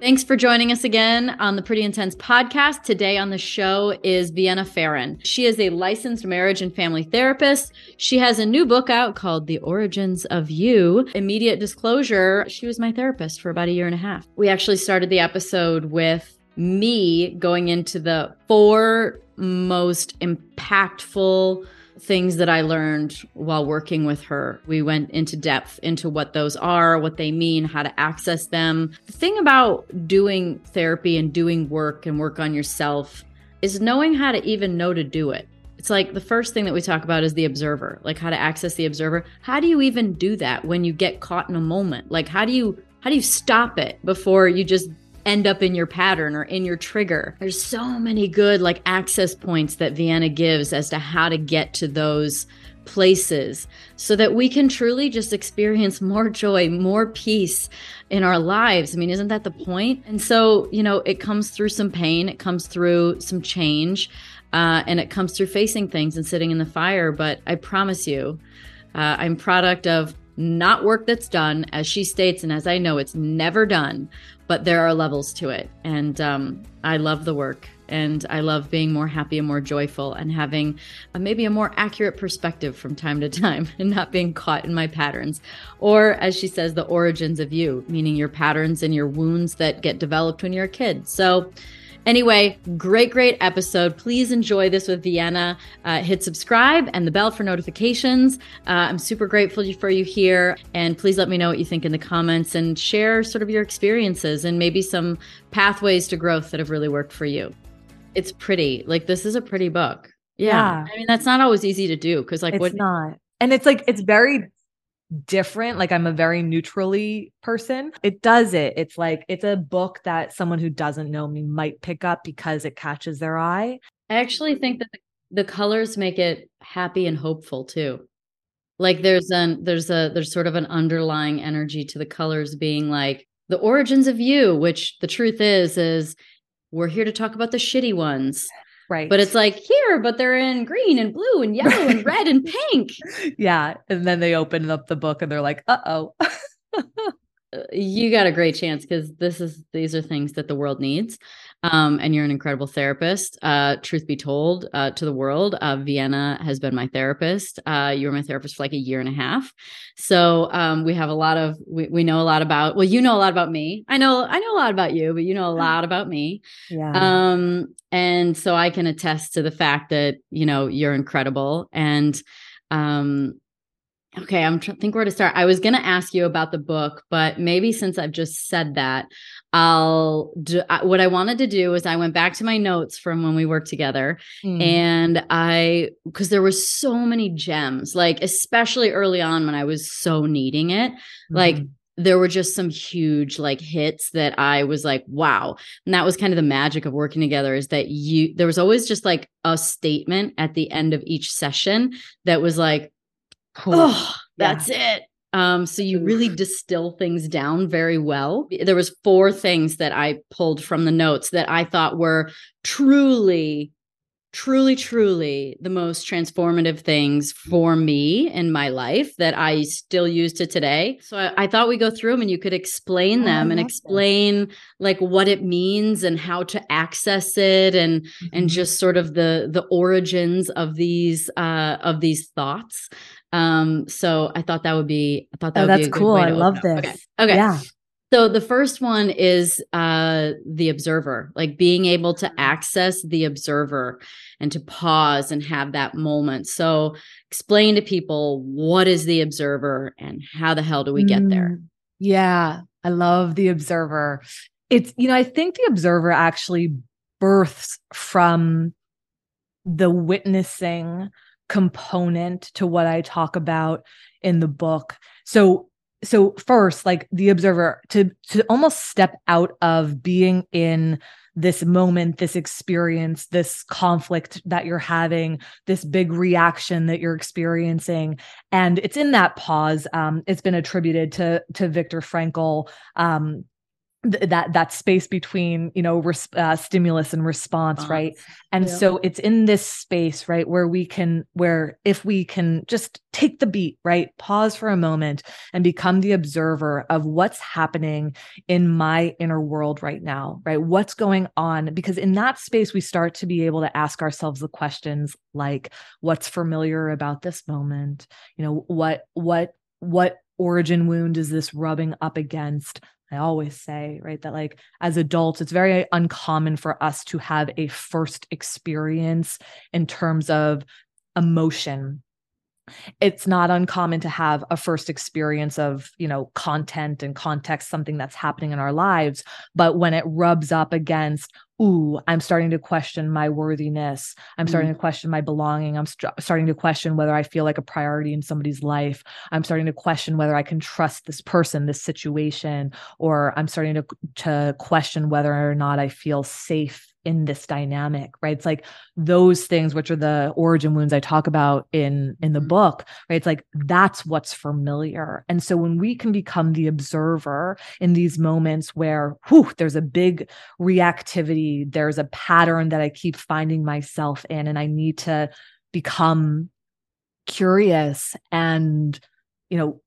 Thanks for joining us again on the Pretty Intense podcast. Today on the show is Vienna Pharaon. She is a licensed marriage and family therapist. She has a new book out called The Origins of You. Immediate disclosure, she was my therapist for about a year and a half. We actually started the episode with me going into the four most impactful things that I learned while working with her. We went into depth into what those are, what they mean, how to access them. The thing about doing therapy and doing work and work on yourself is knowing how to even know to do it. It's like the first thing that we talk about is the observer, like how to access the observer. How do you even do that when you get caught in a moment? Like how do you how do you stop it before you just end up in your pattern or in your trigger. There's so many good like access points that Vienna gives as to how to get to those places so that we can truly just experience more joy, more peace in our lives. I mean, isn't that the point? And so, you know, it comes through some pain, it comes through some change, uh, and it comes through facing things and sitting in the fire. But I promise you, uh, I'm product of not work that's done, as she states, and as I know, it's never done, but there are levels to it. And um, I love the work and I love being more happy and more joyful and having a, maybe a more accurate perspective from time to time and not being caught in my patterns. Or, as she says, the origins of you, meaning your patterns and your wounds that get developed when you're a kid. So, Anyway, great, great episode. Please enjoy this with Vienna. Uh, hit subscribe and the bell for notifications. Uh, I'm super grateful for you here. And please let me know what you think in the comments and share sort of your experiences and maybe some pathways to growth that have really worked for you. It's pretty. Like, this is a pretty book. Yeah. yeah. I mean, that's not always easy to do because, like, it's what? not. And it's like, it's very different. Like I'm a very neutrally person. It does it. It's like it's a book that someone who doesn't know me might pick up because it catches their eye. I actually think that the, colors make it happy and hopeful too. Like there's an there's a there's sort of an underlying energy to the colors being like the origins of you, which the truth is is we're here to talk about the shitty ones. Right. But it's like here, but they're in green and blue and yellow and red and pink. Yeah. And then they open up the book and they're like, uh oh. you got a great chance because this is these are things that the world needs um, and you're an incredible therapist. Uh, truth be told uh, to the world uh, vienna has been my therapist. Uh, you were my therapist for like a year and a half. So um, we have a lot of we, we know a lot about well you know a lot about me. I know i know a lot about you but you know a lot about me. Yeah. Um, and so i can attest to the fact that you know you're incredible. And um Okay, I'm trying to think where to start. I was going to ask you about the book, but maybe since I've just said that, I'll do what I wanted to do is I went back to my notes from when we worked together mm. and I because there was so many gems, like especially early on when I was so needing it, mm-hmm. like there were just some huge like hits that I was like, wow. And that was kind of the magic of working together is that you there was always just like a statement at the end of each session that was like, Cool. Oh, that's yeah. it. Um, so you really distill things down very well. There was four things that I pulled from the notes that I thought were truly, truly, truly the most transformative things for me in my life that I still use to today. So I, I thought we go through them and you could explain oh, them and explain that. like what it means and how to access it and mm-hmm. and just sort of the the origins of these uh of these thoughts. Um, so I thought that would be, I thought that oh, would that's cool. I love this. Okay. okay. Yeah. So the first one is uh the observer, like being able to access the observer and to pause and have that moment. So explain to people what is the observer and how the hell do we get there? Mm, yeah, I love the observer. It's you know, I think the observer actually births from the witnessing component to what I talk about in the book. So so first like the observer to to almost step out of being in this moment this experience this conflict that you're having this big reaction that you're experiencing. And it's in that pause um, it's been attributed to to Viktor Frankl um, th- that that space between you know res- uh, stimulus and response right? And yeah. so it's in this space right where we can where if we can just take the beat right pause for a moment and become the observer of what's happening in my inner world right now right? What's going on? Because in that space we start to be able to ask ourselves the questions like what's familiar about this moment? You know what what what origin wound is this rubbing up against I always say, right, that like as adults, it's very uncommon for us to have a first experience in terms of emotion. It's not uncommon to have a first experience of, you know, content and context, something that's happening in our lives. But when it rubs up against ooh, I'm starting to question my worthiness. I'm mm starting to question my belonging. I'm st- starting to question whether I feel like a priority in somebody's life. I'm starting to question whether I can trust this person, this situation, or I'm starting to to question whether or not I feel safe in this dynamic right? It's like those things which are the origin wounds i talk about in in the mm-hmm. book right? It's like that's what's familiar. And so when we can become the observer in these moments where whew, there's a big reactivity there's a pattern that i keep finding myself in and i need to become curious and you know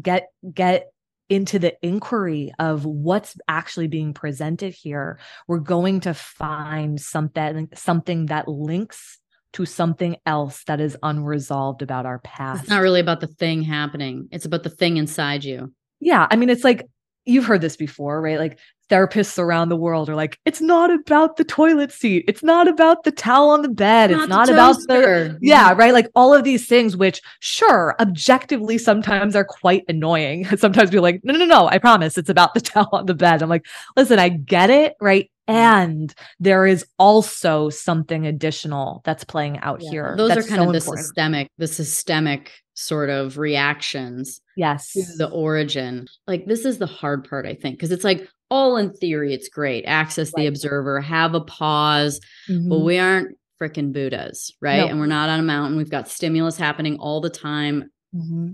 get get into the inquiry of what's actually being presented here, we're going to find something something that links to something else that is unresolved about our past. It's not really about the thing happening. It's about the thing inside you. Yeah, I mean it's like you've heard this before, right? Like therapists around the world are like, it's not about the toilet seat. It's not about the towel on the bed. It's, not, the about the, yeah, right. Like all of these things, which sure, objectively sometimes are quite annoying. Sometimes we're like, no, no, no, I promise it's about the towel on the bed. I'm like, listen, I get it. Right. Mm-hmm. And there is also something additional that's playing out yeah. here. Those are kind so of the important. systemic, the systemic sort of reactions yes the origin like this is the hard part i think because it's like all in theory it's great access right. the observer have a pause mm-hmm. but we aren't freaking buddhas right no. and we're not on a mountain we've got stimulus happening all the time mm-hmm.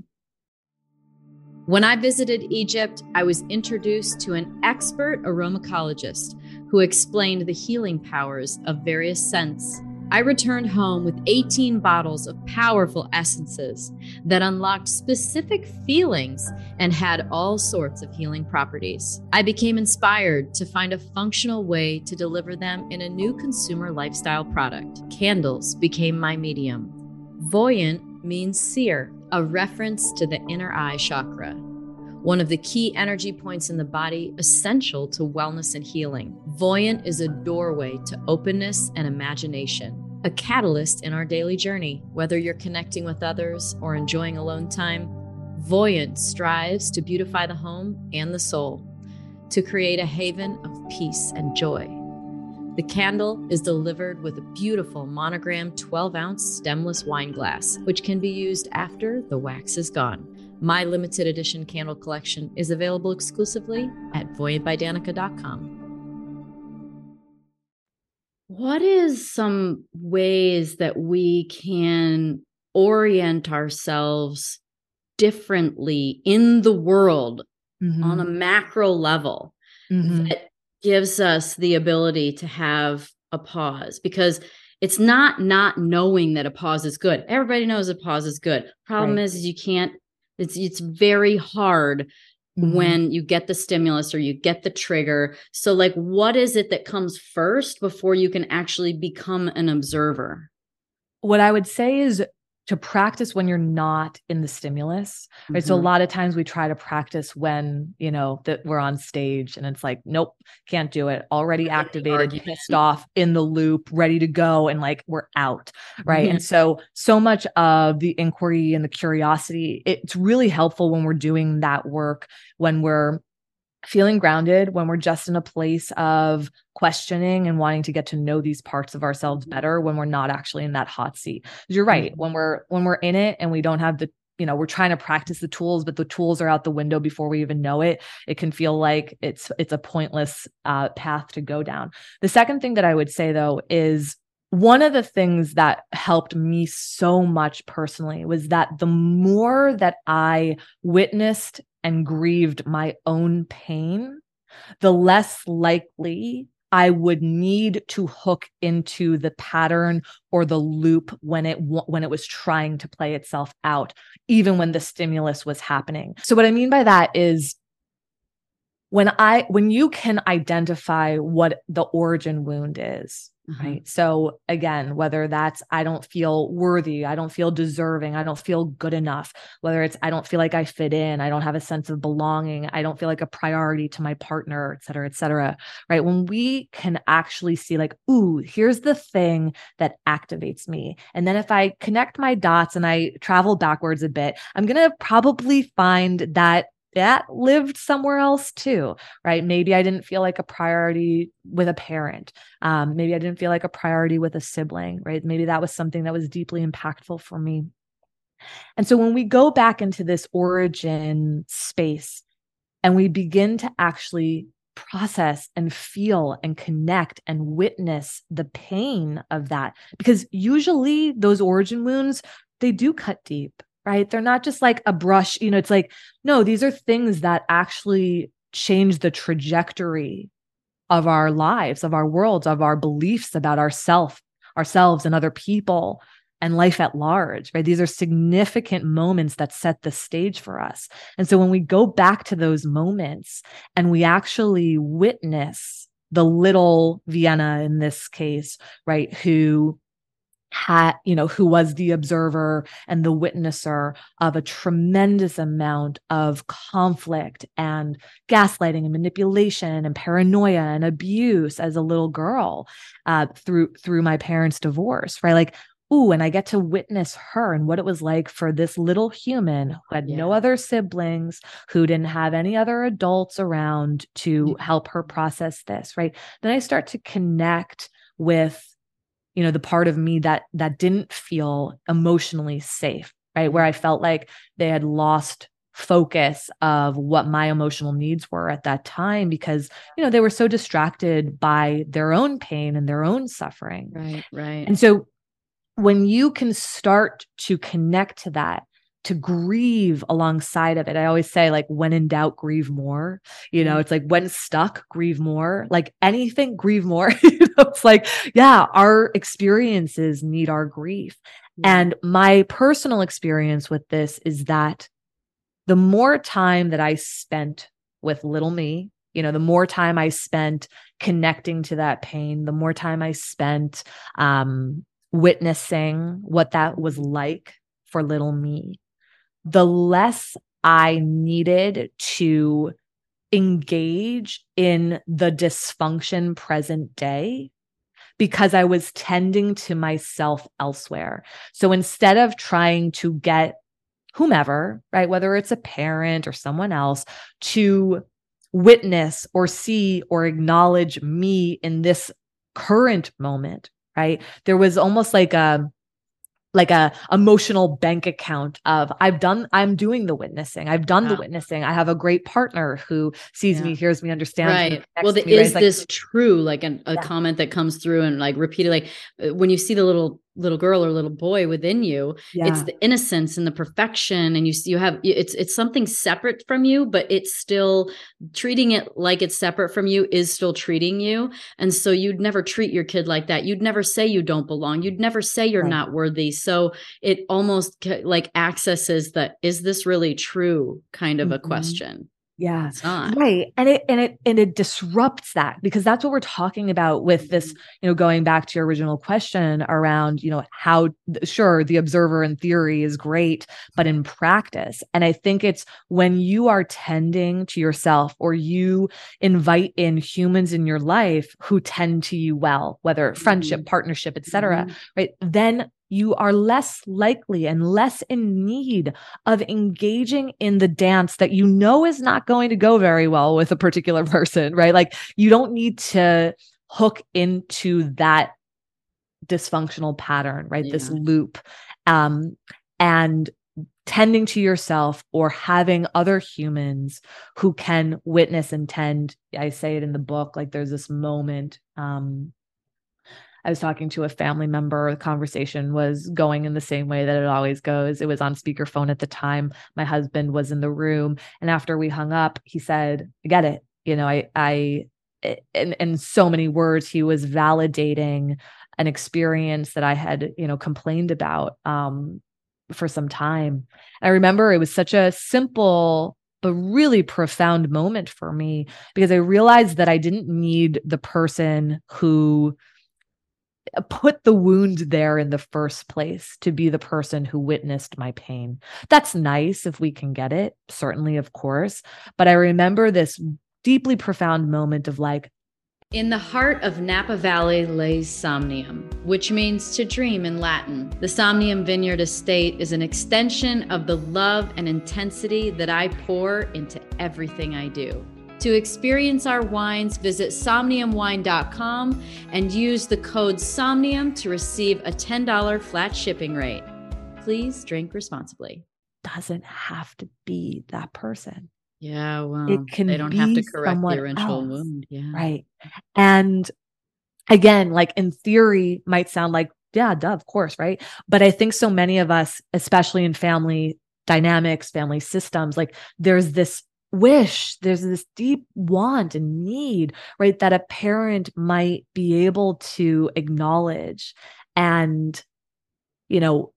when i visited egypt i was introduced to an expert aromacologist who explained the healing powers of various scents I returned home with 18 bottles of powerful essences that unlocked specific feelings and had all sorts of healing properties. I became inspired to find a functional way to deliver them in a new consumer lifestyle product. Candles became my medium. Voyant means seer, a reference to the inner eye chakra one of the key energy points in the body essential to wellness and healing. Voyant is a doorway to openness and imagination, a catalyst in our daily journey. Whether you're connecting with others or enjoying alone time, Voyant strives to beautify the home and the soul, to create a haven of peace and joy. The candle is delivered with a beautiful monogram 12 ounce stemless wine glass, which can be used after the wax is gone. My limited edition candle collection is available exclusively at voyantbydanica.com. What is some ways that we can orient ourselves differently in the world mm-hmm. on a macro level mm-hmm. that gives us the ability to have a pause? Because it's not not knowing that a pause is good. Everybody knows a pause is good. Problem right. is, is you can't it's it's very hard mm-hmm. when you get the stimulus or you get the trigger. So like what is it that comes first before you can actually become an observer? What I would say is to practice when you're not in the stimulus right mm-hmm. so a mm-hmm. lot of times we try to practice when you know that we're on stage and it's like nope can't do it already activated pissed off in the loop ready to go and like we're out right mm-hmm. and so so much of the inquiry and the curiosity it's really helpful when we're doing that work when we're feeling grounded when we're just in a place of questioning and wanting to get to know these parts of ourselves mm-hmm. better when we're not actually in that hot seat you're right mm-hmm. when we're when we're in it and we don't have the you know we're trying to practice the tools but the tools are out the window before we even know it it can feel like it's it's a pointless uh, path to go down the second thing that i would say though is one of the things that helped me so much personally was that the more that I witnessed and grieved my own pain, the less likely I would need to hook into the pattern or the loop when it when it was trying to play itself out even when the stimulus was happening. So what I mean by that is when I when you can identify what the origin wound is, Mm-hmm. Right. So again, whether that's I don't feel worthy, I don't feel deserving, I don't feel good enough, whether it's I don't feel like I fit in, I don't have a sense of belonging, I don't feel like a priority to my partner, et cetera, et cetera. Right. When we can actually see, like, ooh, here's the thing that activates me. And then if I connect my dots and I travel backwards a bit, I'm going to probably find that that lived somewhere else too, right? Maybe I didn't feel like a priority with a parent. Um, maybe I didn't feel like a priority with a sibling, right? Maybe that was something that was deeply impactful for me. And so when we go back into this origin space and we begin to actually process and feel and connect and witness the pain of that, because usually those origin wounds, they do cut deep right? They're not just like a brush, you know, it's like, no, these are things that actually change the trajectory of our lives, of our worlds, of our beliefs about ourself, ourselves and other people and life at large, right? These are significant moments that set the stage for us. And so when we go back to those moments and we actually witness the little Vienna in this case, right, who had you know who was the observer and the witnesser of a tremendous amount of conflict and gaslighting and manipulation and paranoia and abuse as a little girl uh, through through my parents divorce right? Like ooh and i get to witness her and what it was like for this little human who had yeah. no other siblings who didn't have any other adults around to help her process this right? Then i start to connect with you know the part of me that that didn't feel emotionally safe right? Where i felt like they had lost focus of what my emotional needs were at that time because you know they were so distracted by their own pain and their own suffering. Right right. And so when you can start to connect to that to grieve alongside of it. I always say, like, when in doubt, grieve more. You know, mm-hmm. it's like when stuck, grieve more. Like anything, grieve more. you know, it's like, yeah, our experiences need our grief. And my personal experience with this is that the more time that I spent with little me, you know, the more time I spent connecting to that pain, the more time I spent um, witnessing what that was like for little me, the less I needed to engage in the dysfunction present day because I was tending to myself elsewhere. So instead of trying to get whomever, right, whether it's a parent or someone else, to witness or see or acknowledge me in this current moment, right, there was almost like a like a emotional bank account of I've done I'm doing the witnessing. I've done the witnessing. I have a great partner who sees yeah. me, hears me, understands right. Well, the, is right? this like, true? Like an, a yeah. comment that comes through and like repeated like uh, when you see the little little girl or little boy within you yeah. it's the innocence and the perfection and you you have it's it's something separate from you but it's still treating it like it's separate from you is still treating you and so you'd never treat your kid like that you'd never say you don't belong you'd never say you're right. not worthy so it almost like accesses the is this really true kind of mm-hmm. a question yeah. Right. And it and it and it disrupts that because that's what we're talking about with this, you know, going back to your original question around, you know, how sure the observer in theory is great, but in practice. And I think it's when you are tending to yourself or you invite in humans in your life who tend to you well, whether friendship, mm-hmm. partnership, etc., mm-hmm. right? Then you are less likely and less in need of engaging in the dance that you know is not going to go very well with a particular person, right? Like you don't need to hook into that dysfunctional pattern, right? Yeah. This loop. Um, and tending to yourself or having other humans who can witness and tend. I say it in the book, like there's this moment um, I was talking to a family member. The conversation was going in the same way that it always goes. It was on speakerphone at the time. My husband was in the room. And after we hung up, he said, I get it. you know i i in, in so many words he was validating an experience that i had you know complained about um for some time i remember it was such a simple but really profound moment for me because i realized that i didn't need the person who put the wound there in the first place to be the person who witnessed my pain. That's nice if we can get it, certainly, of course. But I remember this deeply profound moment of like, in the heart of Napa Valley lays Somnium, which means to dream in Latin. The Somnium Vineyard Estate is an extension of the love and intensity that I pour into everything I do. To experience our wines, visit somniumwine.com and use the code SOMNIUM to receive a $10 flat shipping rate. Please drink responsibly. Doesn't have to be that person. Yeah, well, it can they don't have to correct the eventual else. wound. Yeah. Right. And again, like in theory, might sound like, yeah, duh, of course, right? But I think so many of us, especially in family dynamics, family systems, like there's this wish, there's this deep want and need, right? That a parent might be able to acknowledge and, you know,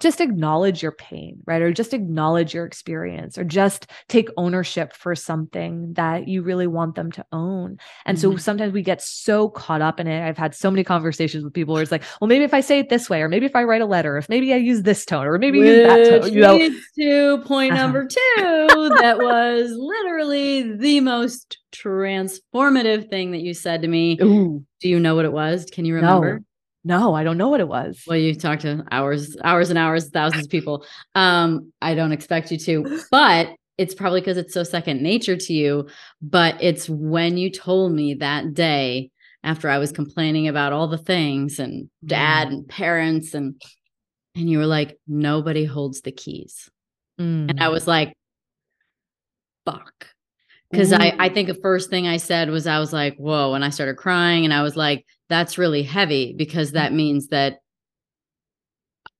just acknowledge your pain, right? Or just acknowledge your experience or just take ownership for something that you really want them to own. And mm-hmm. so sometimes we get so caught up in it. I've had so many conversations with people where it's like, well, maybe if I say it this way, or maybe if I write a letter, if maybe I use this tone, or maybe Which use that tone. You know? to point uh-huh. number two, that was literally the most transformative thing that you said to me. Ooh. Do you know what it was? Can you remember? No. No, I don't know what it was. Well, you talked to hours, hours and hours, thousands of people. Um, I don't expect you to, but it's probably because it's so second nature to you. But it's when you told me that day after I was complaining about all the things and dad mm. and parents and and you were like, nobody holds the keys. Mm. And I mm. was like, fuck. Because I, I think the first thing I said was I was like, whoa, and I started crying and I was like, that's really heavy because that mm-hmm. means that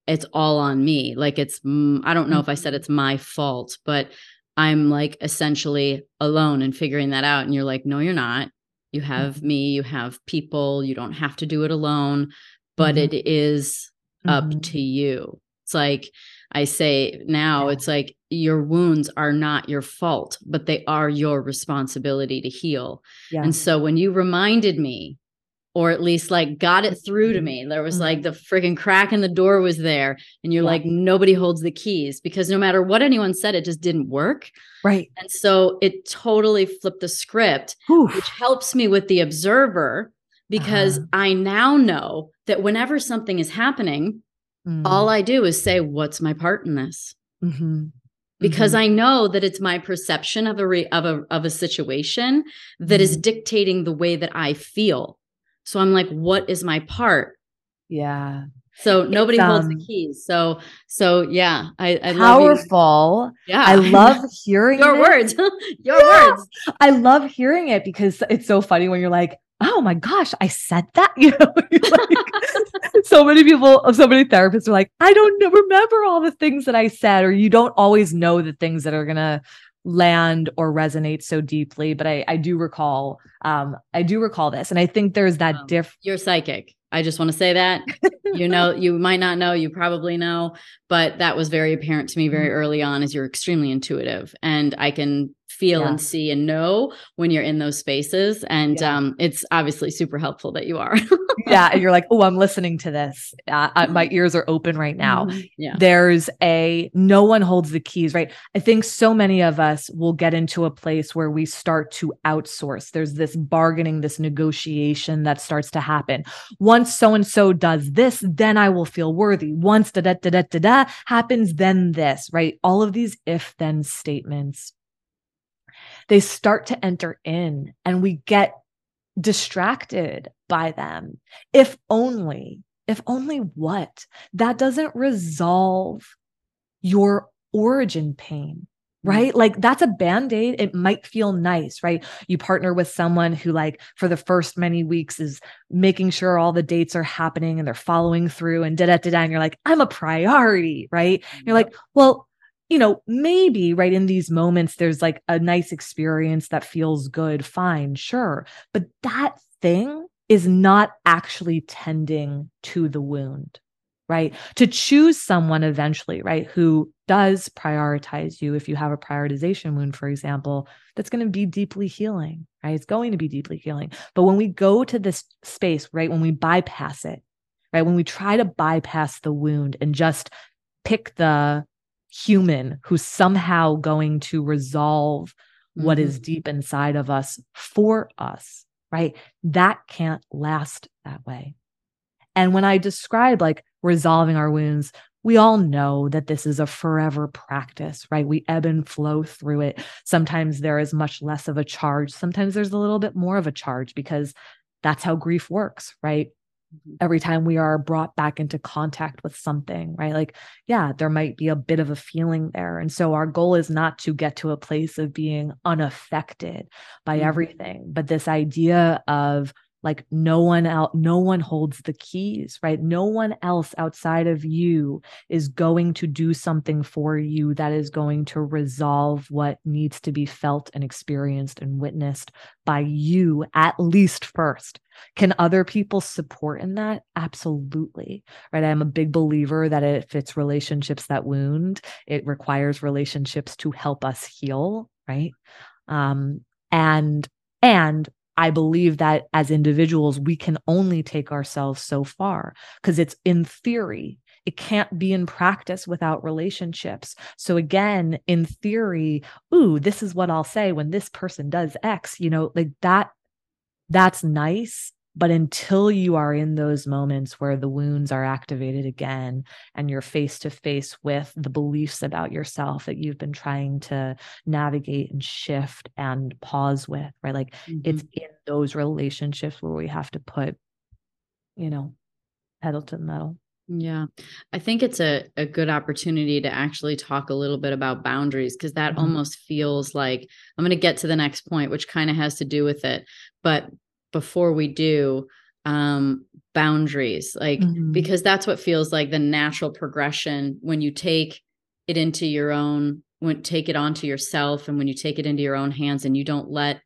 it's all on me. Like it's, I don't know if I said it's my fault, but I'm like essentially alone and figuring that out. And you're like, no, you're not. You have mm-hmm. me, you have people, you don't have to do it alone, but mm-hmm. it is up mm-hmm. to you. It's like I say now, it's like your wounds are not your fault, but they are your responsibility to heal. Yeah. And so when you reminded me or at least like got it through to me. There was mm-hmm. like the freaking crack in the door was there, and you're yeah. like, nobody holds the keys because no matter what anyone said, it just didn't work. Right. And so it totally flipped the script, Oof. which helps me with the observer because uh-huh. I now know that whenever something is happening, mm. all I do is say, What's my part in this? Mm-hmm because mm-hmm. I know that it's my perception of a re- of a of a situation that mm-hmm. is dictating the way that I feel. So I'm like, what is my part? Yeah. So nobody um, holds the um, keys. So so yeah, I, I powerful. yeah, I love hearing your it. words. your yeah. words. I love hearing it because it's so funny when you're like, oh my gosh, I said that. You know, like, so many people, so many therapists are like, I don't remember all the things that I said, or you don't always know the things that are gonna land or resonate so deeply but i i do recall um i do recall this and i think there's that um, diff you're psychic i just want to say that you know you might not know you probably know but that was very apparent to me very mm-hmm. early on as you're extremely intuitive and i can feel yeah. and see and know when you're in those spaces and yeah. um, it's obviously super helpful that you are. Yeah and you're like oh i'm listening to this. Uh, I, my mm-hmm. ears are open right now. Mm-hmm. yeah. There's a no one holds the keys right? I think so many of us will get into a place where we start to outsource. There's this bargaining this negotiation that starts to happen. Once so and so does this then i will feel worthy. Once da da da da da da happens then this right? All of these if then statements they start to enter in and we get distracted by them. If only, if only what? That doesn't resolve your origin pain mm. right? Like that's a band aid. It might feel nice, right? You partner with someone who, like, for the first many weeks is making sure all the dates are happening and they're following through and da da da da. And you're like, I'm a priority, right? You're like, well, you know, maybe right in these moments, there's like a nice experience that feels good, fine, sure. But that thing is not actually tending to the wound, right? To choose someone eventually, right, who does prioritize you, if you have a prioritization wound, for example, that's going to be deeply healing, right? It's going to be deeply healing. But when we go to this space, right, when we bypass it, right, when we try to bypass the wound and just pick the human who's somehow going to resolve mm-hmm. what is deep inside of us for us, right? That can't last that way. And when I describe like resolving our wounds, we all know that this is a forever practice, right? We ebb and flow through it. Sometimes there is much less of a charge. Sometimes there's a little bit more of a charge because that's how grief works, right? Mm-hmm. every time we are brought back into contact with something, right? Like, yeah, there might be a bit of a feeling there. And so our goal is not to get to a place of being unaffected by mm-hmm. everything, but this idea of like no one else no one holds the keys right? No one else outside of you is going to do something for you that is going to resolve what needs to be felt and experienced and witnessed by you at least first. Can other people support in that? Absolutely right? I'm a big believer that if it's relationships that wound it requires relationships to help us heal right? Um and and I believe that as individuals, we can only take ourselves so far because it's in theory. It can't be in practice without relationships. So, again, in theory, ooh, this is what I'll say when this person does X, you know, like that, that's nice. But until you are in those moments where the wounds are activated again and you're face to face with the beliefs about yourself that you've been trying to navigate and shift and pause with, right? Like mm-hmm. it's in those relationships where we have to put, you know, pedal to the metal. Yeah. I think it's a, a good opportunity to actually talk a little bit about boundaries because that mm-hmm. almost feels like I'm going to get to the next point, which kind of has to do with it. But before we do um boundaries like mm-hmm. because that's what feels like the natural progression when you take it into your own when take it onto yourself and when you take it into your own hands and you don't let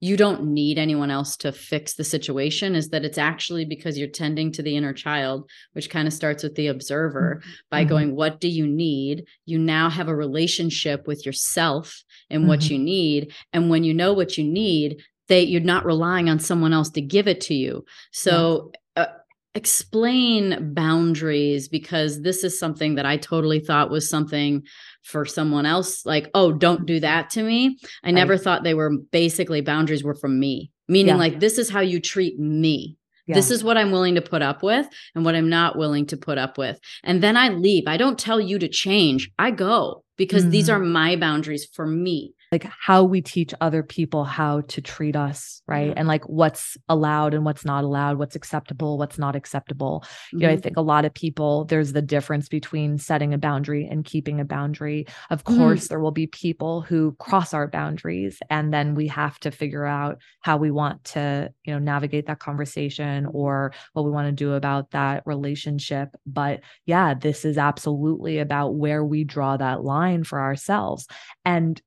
you don't need anyone else to fix the situation is that it's actually because you're tending to the inner child which kind of starts with the observer mm-hmm. by mm-hmm. going what do you need you now have a relationship with yourself and mm-hmm. what you need and when you know what you need they you're not relying on someone else to give it to you so uh, explain boundaries because this is something that i totally thought was something for someone else like oh don't do that to me i never thought they were basically boundaries were from me meaning yeah. like this is how you treat me yeah. This is what I'm willing to put up with and what I'm not willing to put up with. And then I leave. I don't tell you to change. I go because mm-hmm. these are my boundaries for me like how we teach other people how to treat us right and like what's allowed and what's not allowed what's acceptable what's not acceptable mm-hmm. you know i mm-hmm. think a lot of people there's the difference between setting a boundary and keeping a boundary of course mm-hmm. there will be people who cross our boundaries and then we have to figure out how we want to you know navigate that conversation or what we want to do about that relationship but yeah this is absolutely about where we draw that line for ourselves and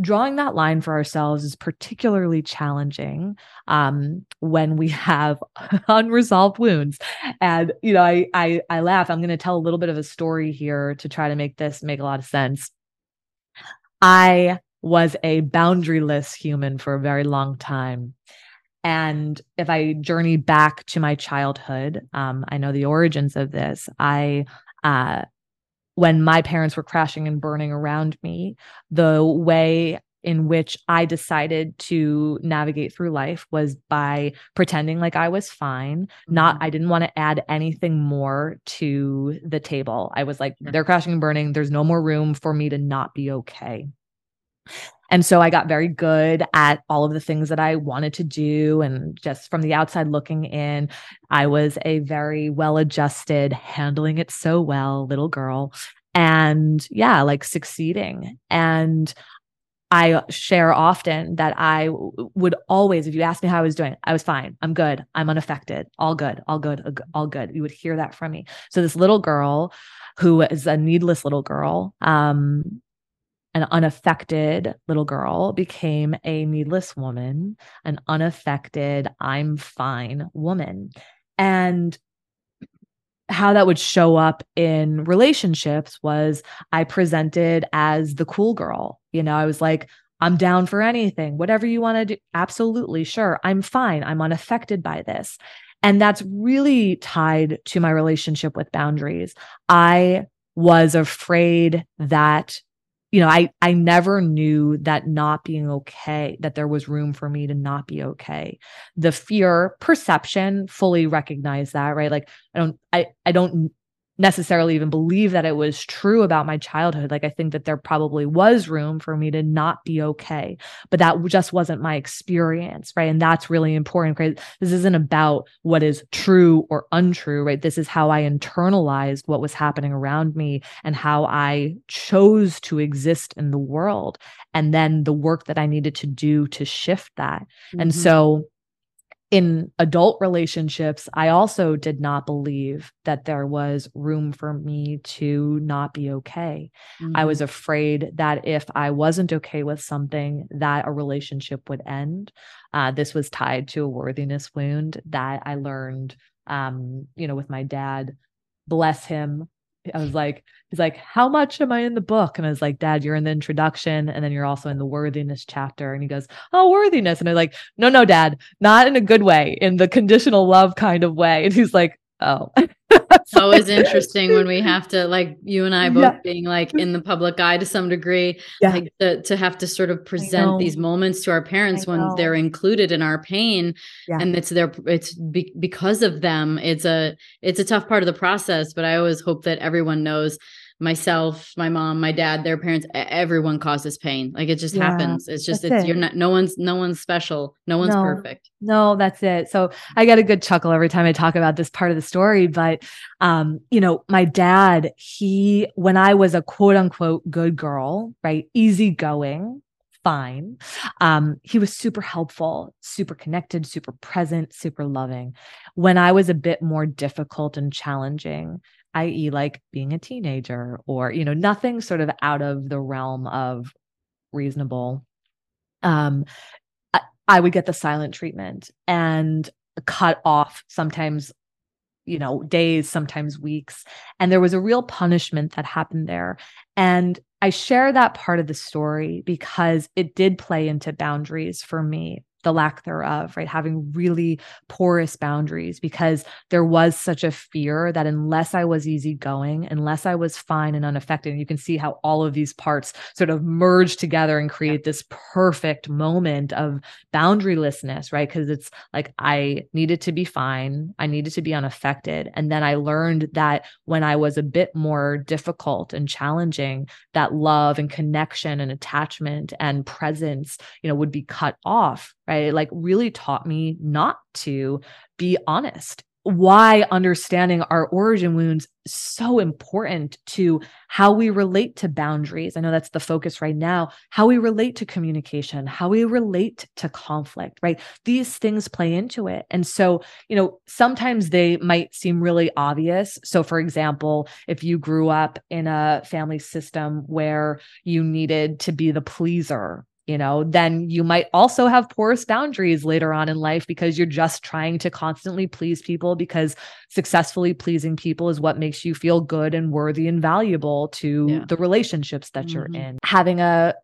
drawing that line for ourselves is particularly challenging um, when we have unresolved wounds. And you know i i, I laugh. I'm going to tell a little bit of a story here to try to make this make a lot of sense. I was a boundaryless human for a very long time. And if i journey back to my childhood um, i know the origins of this i uh, when my parents were crashing and burning around me, the way in which I decided to navigate through life was by pretending like I was fine. Not, mm-hmm. I didn't want to add anything more to the table. I was like, they're crashing and burning. There's no more room for me to not be okay. And so I got very good at all of the things that I wanted to do. And just from the outside looking in, I was a very well adjusted, handling it so well little girl. And yeah, like succeeding. And I share often that I would always, if you asked me how I was doing, I was fine. I'm good. I'm unaffected. All good. All good. All good. You would hear that from me. So this little girl who is a needless little girl, um, an unaffected little girl became a needless woman, an unaffected, I'm fine woman. And how that would show up in relationships was I presented as the cool girl. You know, I was like, I'm down for anything, whatever you want to do. Absolutely, sure. I'm fine. I'm unaffected by this. And that's really tied to my relationship with boundaries. I was afraid that you know i i never knew that not being okay that there was room for me to not be okay. The fear perception fully recognize that right? Like i don't i i don't necessarily even believe that it was true about my childhood. Like, I think that there probably was room for me to not be okay, but that just wasn't my experience. Right. And that's really important. Right. This isn't about what is true or untrue. Right. This is how I internalized what was happening around me and how I chose to exist in the world. And then the work that I needed to do to shift that. Mm-hmm. And so, in adult relationships, I also did not believe that there was room for me to not be okay. Mm-hmm. I was mm-hmm. afraid that if I wasn't okay with something, that a relationship would end. Uh, this was tied to a worthiness wound that I learned, um, you know, with my dad. Bless him. I was like, he's like, how much am I in the book? And I was like, Dad, you're in the introduction and then you're also in the worthiness chapter. And he goes, Oh, worthiness. And I'm like, no, no, dad, not in a good way, in the conditional love kind of way. And he's like, Oh. it's always interesting when we have to like you and I both yeah. being like in the public eye to some degree, yeah. like to, to have to sort of present these moments to our parents when they're included in our pain yeah. and it's their it's be, because of them. It's a it's a tough part of the process, but I always hope that everyone knows myself, my mom, my dad, their parents, everyone causes pain. Like it just yeah, happens. It's just it's it. you're not no one's no one's special. No one's no, perfect. No, that's it. So I get a good chuckle every time I talk about this part of the story. But um, you know, my dad, he when I was a quote unquote good girl, right? Easygoing, fine. Um, he was super helpful, super connected, super present, super loving. When I was a bit more difficult and challenging, i.e., like being a teenager or, you know, nothing sort of out of the realm of reasonable. Um, I, I would get the silent treatment and cut off sometimes you know days sometimes weeks and there was a real punishment that happened there and i share that part of the story because it did play into boundaries for me the lack thereof, right? Having really porous boundaries because there was such a fear that unless I was easygoing, unless I was fine and unaffected, and you can see how all of these parts sort of merge together and create this perfect moment of boundarylessness, right? Because it's like I needed to be fine, I needed to be unaffected. And then I learned that when I was a bit more difficult and challenging, that love and connection and attachment and presence, you know, would be cut off right? It like really taught me not to be honest. Why understanding our origin wounds so important to how we relate to boundaries. I know that's the focus right now. How we relate to communication, how we relate to conflict, right? These things play into it. And so, you know, sometimes they might seem really obvious. So, for example, if you grew up in a family system where you needed to be the pleaser, you know, then you might also have porous boundaries later on in life because you're just trying to constantly please people because successfully pleasing people is what makes you feel good and worthy and valuable to yeah. the relationships that mm-hmm. you're in. Having a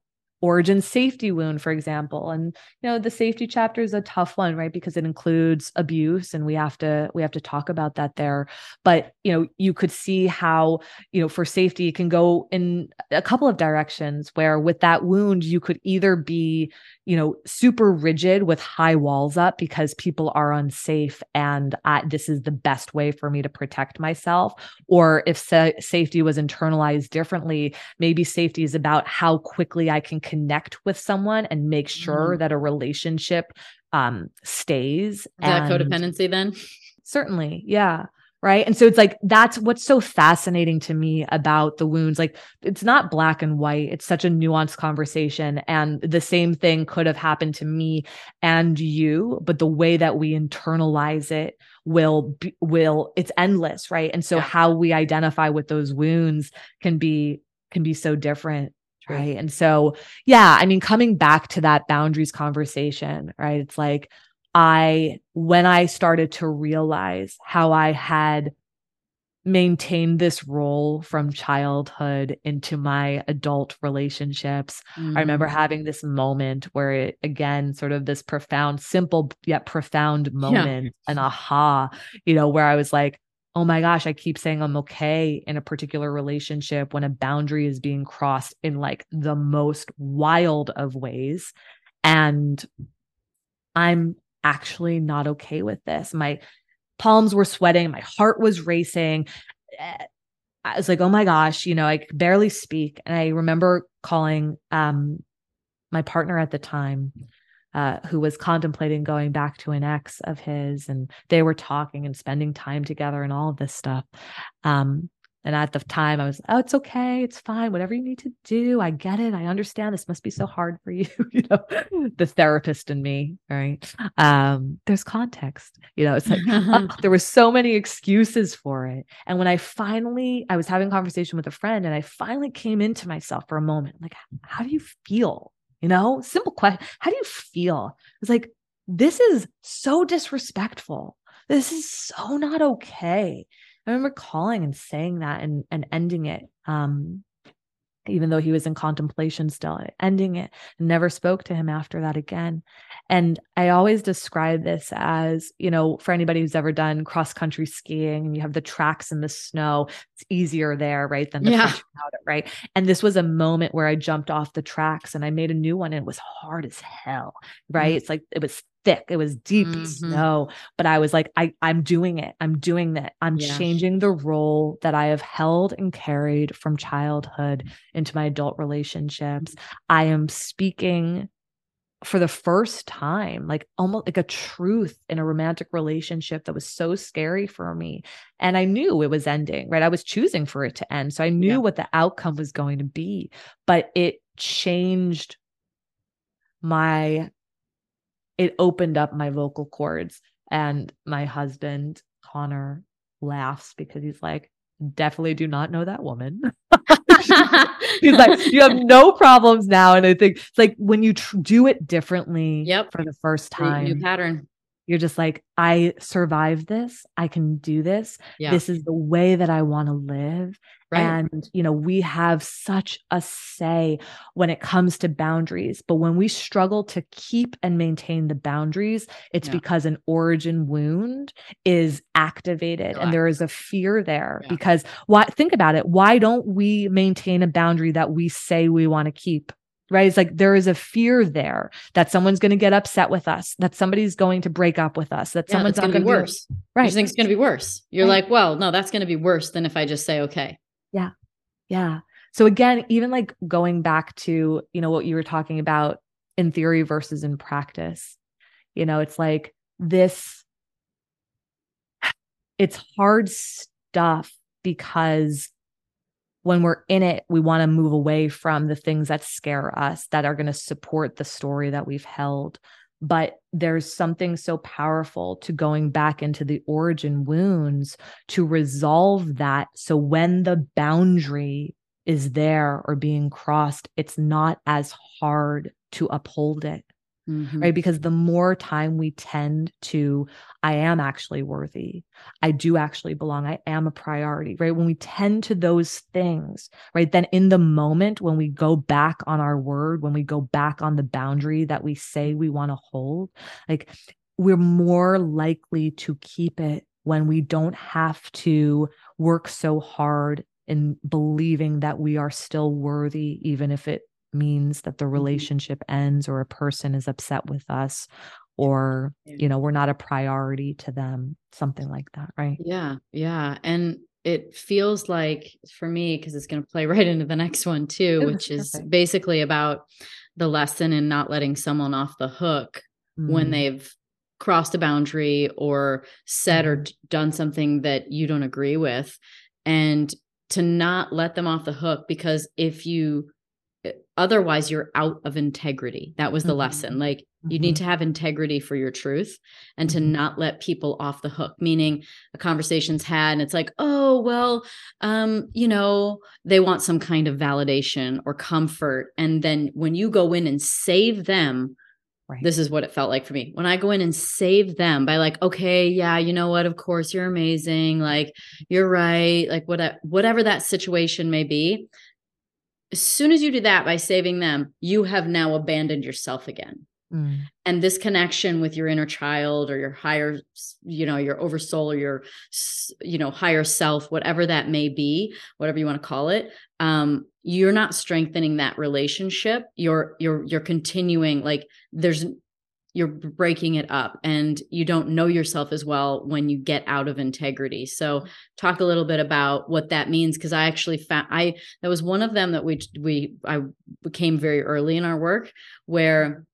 origin safety wound for example. And you know the safety chapter is a tough one right? Because it includes abuse and we have to we have to talk about that there. But you know you could see how you know for safety it can go in a couple of directions where with that wound you could either be you know super rigid with high walls up because people are unsafe and I, this is the best way for me to protect myself or if sa- safety was internalized differently maybe safety is about how quickly i can connect with someone and make sure mm. that a relationship um, stays. Is and that codependency then? Certainly. Yeah. Right? And so it's like that's what's so fascinating to me about the wounds. Like it's not black and white. It's such a nuanced conversation. And the same thing could have happened to me and you but the way that we internalize it will be, will it's endless right? And so yeah. how we identify with those wounds can be can be so different True. right? And so yeah i mean coming back to that boundaries conversation right? It's like I, when I started to realize how I had maintained this role from childhood into my adult relationships, mm. I remember mm. having this moment where it, again, sort of this profound, simple yet profound moment, yeah. an aha, you know, where I was like, oh my gosh, I keep saying I'm okay in a particular relationship when a boundary is being crossed in like the most wild of ways. And I'm actually not okay with this. My palms were sweating, my heart was racing. Eh, I was like, oh my gosh, you know, I barely speak. And I remember calling um, my partner at the time, uh, who was contemplating going back to an ex of his, and they were talking and spending time together and all of this stuff. Um, and at the time, I was, oh, it's okay. It's fine. Whatever you need to do. I get it. I understand. This must be so hard for you. you know, the therapist in me, right? Um, there's context. You know, it's like oh, there were so many excuses for it. And when I finally, I was having a conversation with a friend and I finally came into myself for a moment, like, how do you feel? You know, simple question. How do you feel? It's like, this is so disrespectful. This is so not okay. I remember calling and saying that and and ending it. Um, even though he was in contemplation still, ending it, never spoke to him after that again. And I always describe this as, you know, for anybody who's ever done cross country skiing and you have the tracks in the snow, it's easier there, right? Than the yeah. right? And this was a moment where I jumped off the tracks and I made a new one and it was hard as hell, right? Mm-hmm. It's like it was thick. It was deep mm-hmm. snow, but I was like, I, I'm doing it. I'm doing that. I'm yeah. changing the role that I have held and carried from childhood into my adult relationships. I am speaking for the first time, like almost like a truth in a romantic relationship that was so scary for me. And I knew it was ending, right? I was choosing for it to end. So I knew yeah. what the outcome was going to be, but it changed my it opened up my vocal cords. And my husband, Connor, laughs because he's like, definitely do not know that woman. he's like, you have no problems now. And I think it's like when you tr- do it differently yep. for the first time, new pattern. You're just like, I survived this. I can do this. Yeah. This is the way that I want to live. Right. And, you know, we have such a say when it comes to boundaries. But when we struggle to keep and maintain the boundaries, it's yeah. because an origin wound is activated and there is a fear there. Yeah. Because why think about it. Why don't we maintain a boundary that we say we want to keep? Right? It's like there is a fear there that someone's going to get upset with us, that somebody's going to break up with us, that yeah, someone's going to be worse. Be, right. You think it's going to be worse. You're right. like, well, no, that's going to be worse than if I just say, okay. Yeah. Yeah. So again, even like going back to, you know, what you were talking about in theory versus in practice, you know, it's like this, it's hard stuff because when we're in it, we want to move away from the things that scare us that are going to support the story that we've held. But there's something so powerful to going back into the origin wounds to resolve that. So when the boundary is there or being crossed, it's not as hard to uphold it. Mm-hmm. Right. Because the more time we tend to, I am actually worthy. I do actually belong. I am a priority. Right. When we tend to those things, right, then in the moment when we go back on our word, when we go back on the boundary that we say we want to hold, like we're more likely to keep it when we don't have to work so hard in believing that we are still worthy, even if it means that the mm-hmm. relationship ends or a person is upset with us or you know we're not a priority to them something like that right yeah yeah and it feels like for me because it's going to play right into the next one too which is basically about the lesson in not letting someone off the hook mm. when they've crossed a boundary or said or Mhm. done something that you don't agree with and to not let them off the hook because if you otherwise you're out of integrity that was the Mhm. lesson like you need Mhm. to have integrity for your truth and to Mhm. not let people off the hook meaning a conversation's had and it's like oh well um you know they want some kind of validation or comfort and then when you go in and save them Right. this is what it felt like for me when i go in and save them by like okay yeah you know what of course you're amazing like you're right like what whatever that situation may be as soon as you do that by saving them you have now abandoned yourself again Mm. and this connection with your inner child or your higher you know your oversoul or your you know higher self whatever that may be whatever you want to call it um you're not strengthening that relationship you're you're you're continuing like there's you're breaking it up and you don't know yourself as well when you get out of integrity. So talk a little bit about what that means because i actually found i that was one of them that we we i became very early in our work where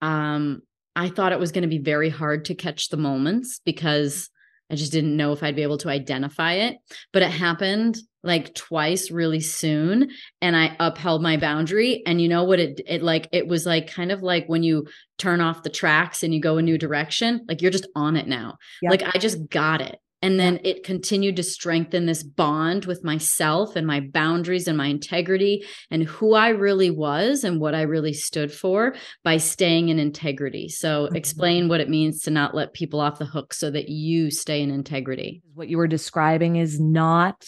um i thought it was going to be very hard to catch the moments because i just didn't know if i'd be able to identify it but it happened like twice really soon and i upheld my boundary and you know what it it like it was like kind of like when you turn off the tracks and you go a new direction like you're just on it now Yep. like i just got it and then it continued to strengthen this bond with myself and my boundaries and my integrity and who I really was and what I really stood for by staying in integrity. So, Mhm. explain what it means to not let people off the hook so that you stay in integrity. What you were describing is not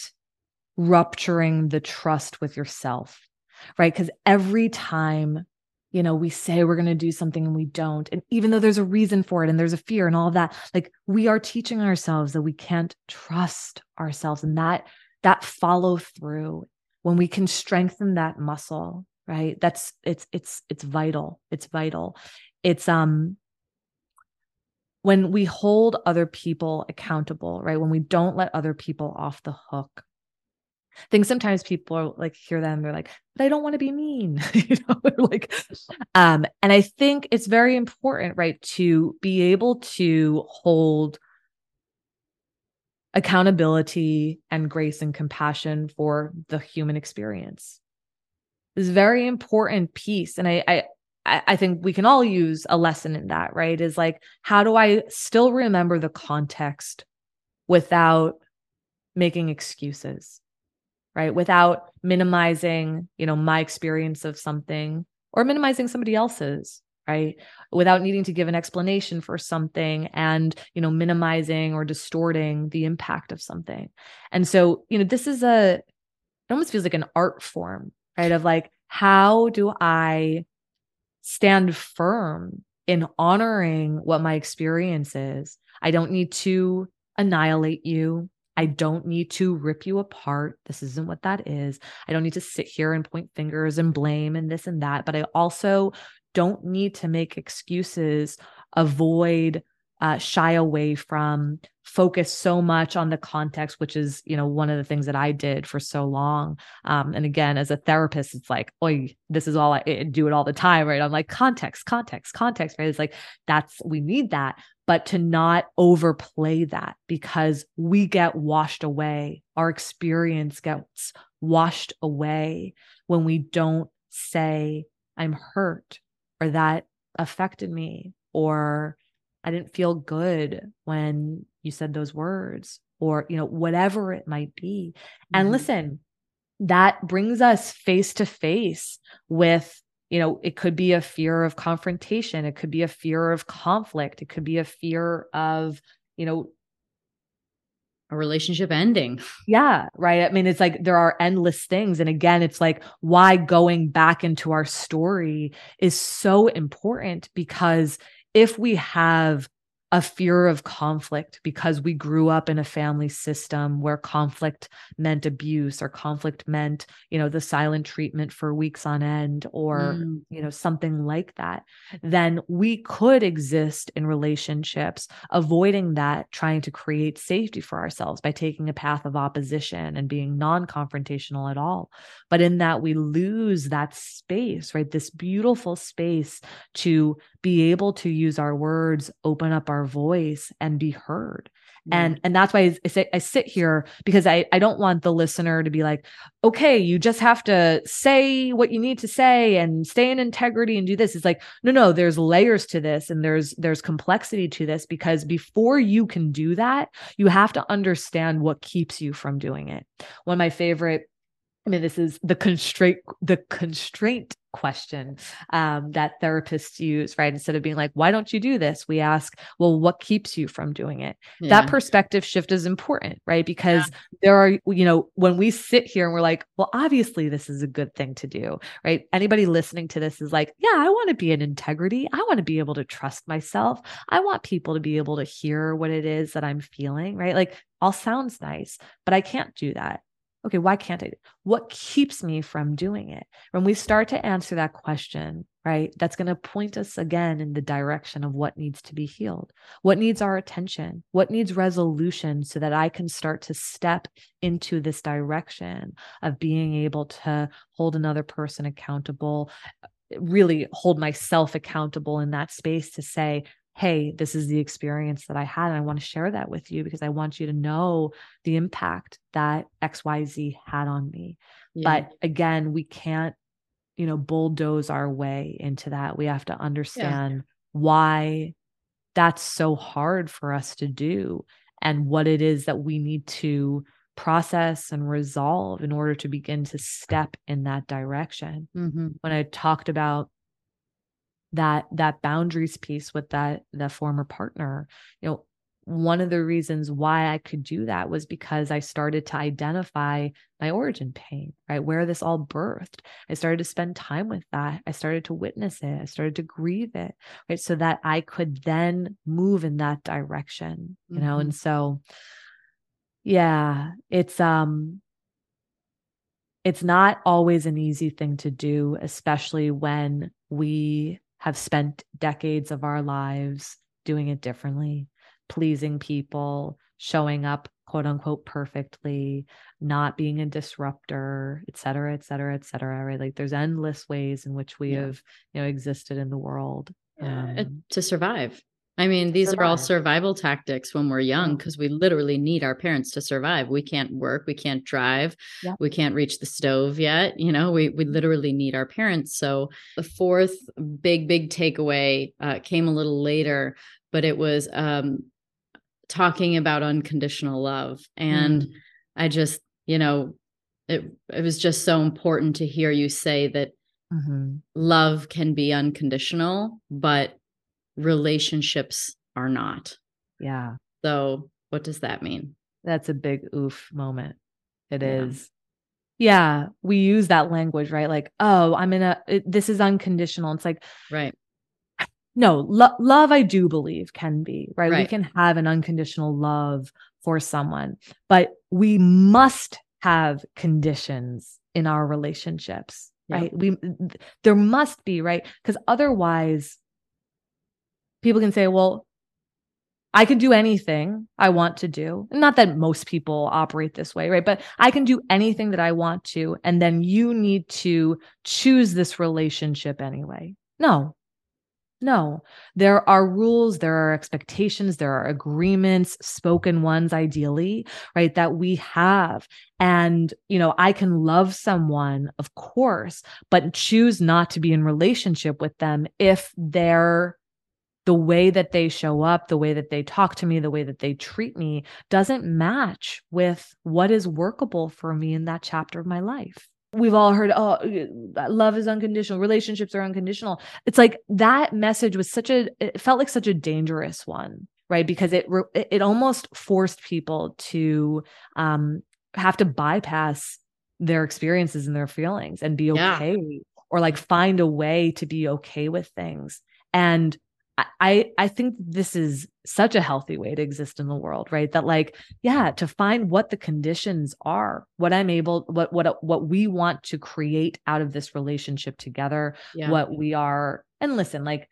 rupturing the trust with yourself, right? Because every time, you know, we say we're going to do something and we don't, and even though there's a reason for it and there's a fear and all that, like we are teaching ourselves that we can't trust ourselves, and that that follow through when we can strengthen that muscle, right? That's it's it's it's vital. It's vital. It's um when we hold other people accountable, right? When we don't let other people off the hook. I think sometimes people are like hear them, they're like, but I don't want to be mean, you know, like, um, and I think it's very important, right, to be able to hold accountability and grace and compassion for the human experience. This very important piece. And I, I I I think we can all use a lesson in that, right? Is like, how do I still remember the context without making excuses, right? Without minimizing, you know, my experience of something or minimizing somebody else's, right? Without needing to give an explanation for something and, you know, minimizing or distorting the impact of something. And so, you know, this is a, it almost feels like an art form, right? Of like, how do I stand firm in honoring what my experience is? I don't need to annihilate you. I don't need to rip you apart. This isn't what that is. I don't need to sit here and point fingers and blame and this and that. But I also don't need to make excuses, avoid, uh, shy away from, focus so much on the context, which is, you know, one of the things that I did for so long. Um, and again, as a therapist, it's like, oh, this is all I, I do it all the time, right? I'm like, context, context, context, right? It's like, that's, we need that but to not overplay that because we get washed away. Our experience gets washed away when we don't say, I'm hurt or that affected me or I didn't feel good when you said those words or, you know, whatever it might be. And Mhm. listen, that brings us face to face with you know, it could be a fear of confrontation. It could be a fear of conflict. It could be a fear of, you know, a relationship ending. yeah, right. I mean, it's like there are endless things. And again, it's like why going back into our story is so important because if we have a fear of conflict because we grew up in a family system where conflict meant abuse or conflict meant you know the silent treatment for weeks on end or Mm. you know something like that then we could exist in relationships avoiding that trying to create safety for ourselves by taking a path of opposition and being non-confrontational at all but in that we lose that space right this beautiful space to be able to use our words, open up our voice, and be heard. And and that's why I, say, I sit here because I I don't want the listener to be like, okay, you just have to say what you need to say and stay in integrity and do this. It's like, no, no, there's layers to this and there's there's complexity to this because before you can do that, you have to understand what keeps you from doing it. One of my favorite I mean, this is the constraint, the constraint question um, that therapists use, right? Instead of being like, why don't you do this? We ask, well, what keeps you from doing it? Yeah. That perspective shift is important, right? Because yeah. there are, you know, when we sit here and we're like, well, obviously this is a good thing to do, right? Anybody listening to this is like, yeah, I want to be in integrity. I want to be able to trust myself. I want people to be able to hear what it is that I'm feeling, right? Like, all sounds nice, but I can't do that okay, why can't I? What keeps me from doing it? When we start to answer that question, right, that's going to point us again in the direction of what needs to be healed, what needs our attention, what needs resolution so that I can start to step into this direction of being able to hold another person accountable really hold myself accountable in that space to say hey, this is the experience that I had. And I want to share that with you because I want you to know the impact that XYZ had on me. Yeah. But again, we can't, you know, bulldoze our way into that. We have to understand yeah. why that's so hard for us to do and what it is that we need to process and resolve in order to begin to step in that direction. Mm-hmm. When I talked about that that boundaries piece with that the former partner you know one of the reasons why I could do that was because I started to identify my origin pain, right? Where this all birthed. I started to spend time with that. I started to witness it. I started to grieve it, right? So that I could then move in that direction, you mm-hmm. know? And so, yeah, it's, um, it's not always an easy thing to do, especially when we have spent decades of our lives doing it differently, pleasing people, showing up quote unquote perfectly, not being a disruptor, et cetera, et cetera, et cetera. Right. Like there's endless ways in which we yeah. have, you know, existed in the world. Um, to survive. I mean, these survive. are all survival tactics when we're young because we literally need our parents to survive. We can't work, we can't drive, yeah. we can't reach the stove yet. You know, we we literally need our parents. So the fourth big big takeaway uh, came a little later, but it was um, talking about unconditional love, and mm. I just you know it it was just so important to hear you say that mm-hmm. love can be unconditional, but relationships are not. Yeah. So, what does that mean? That's a big oof moment. It yeah. is. yeah. we use that language, right? Like, oh, I'm in a, it, this is unconditional. It's like, right. No, lo- love, I do believe can be, right? right? We can have an unconditional love for someone, but we must have conditions in our relationships, right? We, there must be, right? Because otherwise, people can say, well, I can do anything I want to do. Not that most people operate this way, right? But I can do anything that I want to. And then you need to choose this relationship anyway. No, no, there are rules, there are expectations, there are agreements, spoken ones, ideally, right, that we have. And, you know, I can love someone, of course, but choose not to be in relationship with them if they're the way that they show up, the way that they talk to me, the way that they treat me doesn't match with what is workable for me in that chapter of my life. We've all heard, oh, love is unconditional, relationships are unconditional. It's like that message was such a, it felt like such a dangerous one, right? Because it, it almost forced people to um, have to bypass their experiences and their feelings and be okay yeah. or like find a way to be okay with things. And I I think this is such a healthy way to exist in the world, right? That like, yeah, to find what the conditions are, what I'm able, what what what we want to create out of this relationship together, yeah. what we are. And listen, like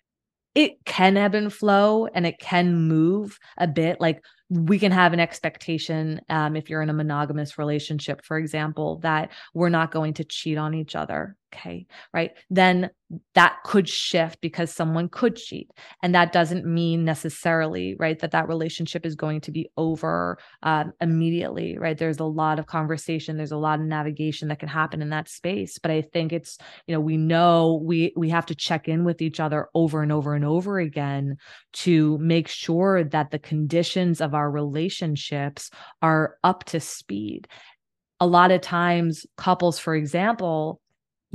it can ebb and flow and it can move a bit. Like we can have an expectation um, if you're in a monogamous relationship, for example, that we're not going to cheat on each other, okay, right? Then that could shift because someone could cheat. And that doesn't mean necessarily, right, that that relationship is going to be over um, immediately, right? There's a lot of conversation, there's a lot of navigation that can happen in that space. But I think it's, you know, we know we we have to check in with each other over and over and over again to make sure that the conditions of our relationships are up to speed. A lot of times, couples, for example,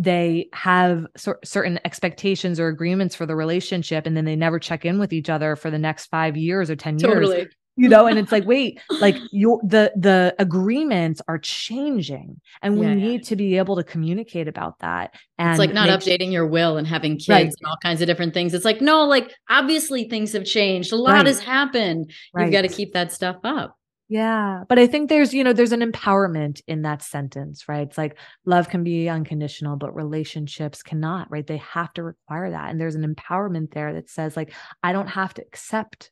they have certain expectations or agreements for the relationship and then they never check in with each other for the next 5 years or 10 totally. years you know and it's like wait like your the the agreements are changing and we yeah, need yeah. to be able to communicate about that and it's like not updating your will and having kids right. and all kinds of different things it's like no like obviously things have changed a lot right. has happened right. you've got to keep that stuff up yeah. But I think there's, you know, there's an empowerment in that sentence, right? It's like love can be unconditional, but relationships cannot, right? They have to require that. And there's an empowerment there that says, like, I don't have to accept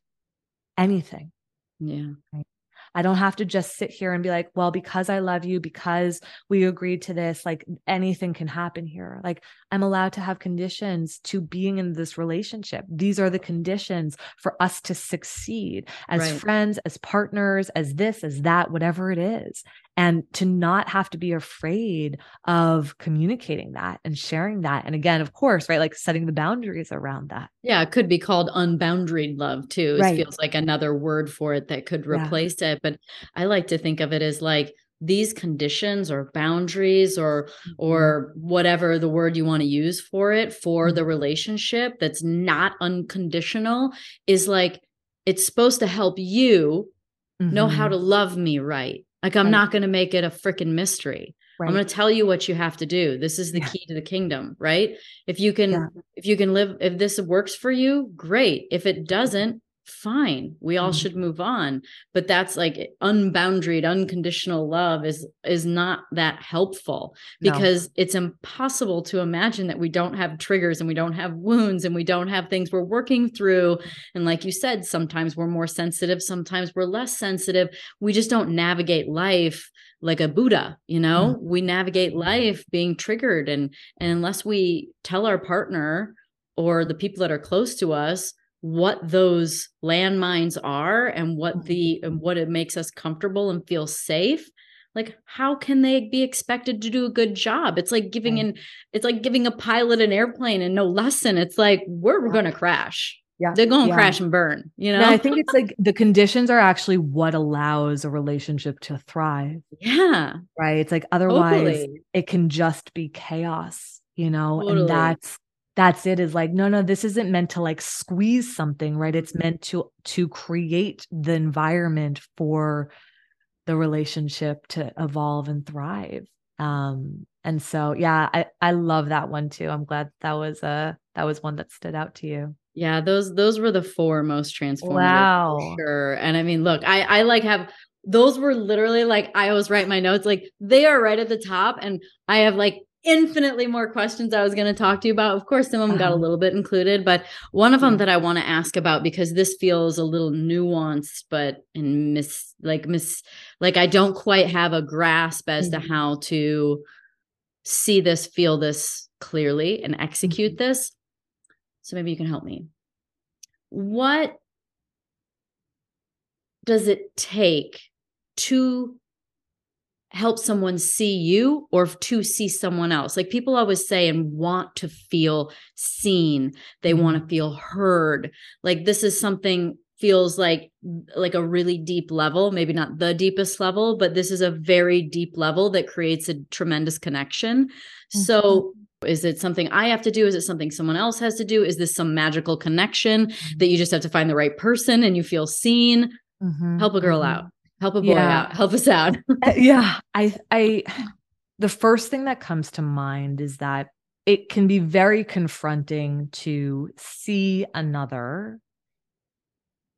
anything. Yeah. Right? I don't have to just sit here and be like, well, because I love you, because we agreed to this, like anything can happen here. Like I'm allowed to have conditions to being in this relationship. These are the conditions for us to succeed as right. friends, as partners, as this, as that, whatever it is and to not have to be afraid of communicating that and sharing that and again of course right like setting the boundaries around that yeah it could be called unboundaried love too right. it feels like another word for it that could replace yeah. it but i like to think of it as like these conditions or boundaries or mm-hmm. or whatever the word you want to use for it for the mm-hmm. relationship that's not unconditional is like it's supposed to help you mm-hmm. know how mm-hmm. to love me right like I'm right. not going to make it a freaking mystery. Right. I'm going to tell you what you have to do. This is the yeah. key to the kingdom, right? If you can yeah. if you can live if this works for you, great. If it doesn't, fine we all mm-hmm. should move on but that's like unboundaried unconditional love is is not that helpful because no. it's impossible to imagine that we don't have triggers and we don't have wounds and we don't have things we're working through and like you said sometimes we're more sensitive sometimes we're less sensitive we just don't navigate life like a buddha you know mm-hmm. we navigate life being triggered and and unless we tell our partner or the people that are close to us what those landmines are and what mm-hmm. the and what it makes us comfortable and feel safe like how can they be expected to do a good job? It's like giving in it's like giving a pilot an airplane and no lesson. It's like we're, we're going to crash. Yeah. They're going to yeah. crash and burn you know? I think it's like the conditions are actually what allows a relationship to thrive. Yeah. Right? It's like otherwise totally. it can just be chaos you know? Totally. and that's that's it is like no no this isn't meant to like squeeze something right? It's meant to to create the environment for the relationship to evolve and thrive. Um and so yeah i i love that one too. I'm glad that was a that was one that stood out to you. Yeah those those were the four most transformative wow. sure. And i mean look i i like have those were literally like I always write my notes like they are right at the top and I have like infinitely more questions I was going to talk to you about. Of course, some of them got a uh-huh. little bit included, but one of them that I want to ask about because this feels a little nuanced, but in miss like miss like I don't quite have a grasp as mm-hmm. to how to see this, feel this clearly, and execute mm-hmm. this. So maybe you can help me. What does it take to help someone see you or to see someone else. Like people always say and want to feel seen. They want to mm-hmm. feel heard. Like this is something feels like like a really deep level, maybe not the deepest level, but this is a very deep level that creates a tremendous connection. Mm-hmm. So is it something I have to do? Is it something someone else has to do? Is this some magical connection that you just have to find the right person and you feel seen? Mm-hmm. Help a girl mm-hmm. out help a boy yeah. out. Help us out. Uh, yeah. I i the first thing that comes to mind is that it can be very confronting to see another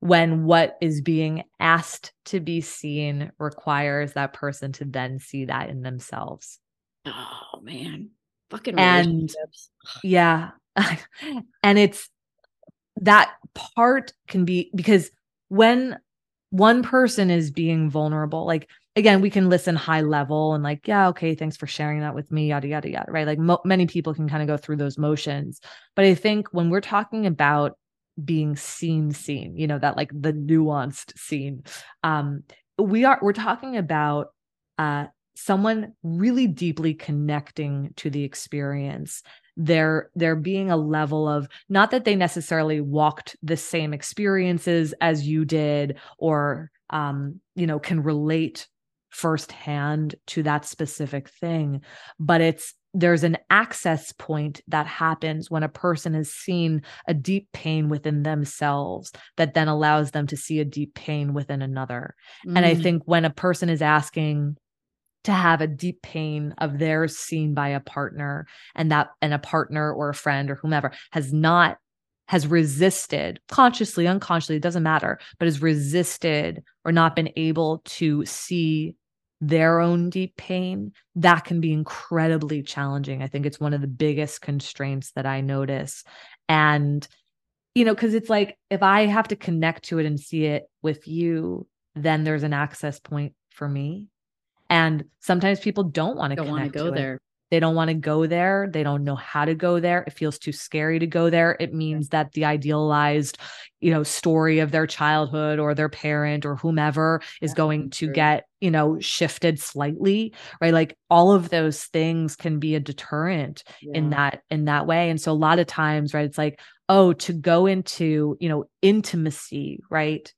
when what is being asked to be seen requires that person to then see that in themselves. Oh man. Fucking and yeah. And it's that part can be because when one person is being vulnerable like again, we can listen high level and like, yeah, okay, thanks for sharing that with me, yada, yada, yada, right? Like mo- many people can kind of go through those motions. But I think when we're talking about being seen, seen, you know, that like the nuanced scene, um, we are, we're talking about, uh, someone really deeply connecting to the experience there there being a level of not that they necessarily walked the same experiences as you did or um you know can relate firsthand to that specific thing but it's there's an access point that happens when a person has seen a deep pain within themselves that then allows them to see a deep pain within another mm. and i mm. think when a person is asking to have a deep pain of theirs seen by a partner and that and a partner or a friend or whomever has not has resisted consciously unconsciously it doesn't matter but has resisted or not been able to see their own deep pain that can be incredibly challenging. I think it's one of the biggest constraints that i notice. And you know because it's like if i have to connect to it and see it with you then there's an access point for me and sometimes people don't want to want to go there. It. They don't want to go there. They don't know how to go there. It feels too scary to go there. It means that the idealized, you know, story of their childhood or their parent or whomever is yeah, going to true. get, you know, shifted slightly, right? Like all of those things can be a deterrent yeah. in that in that way. And so a lot of times, right, it's like, oh, to go into, you know, intimacy, right?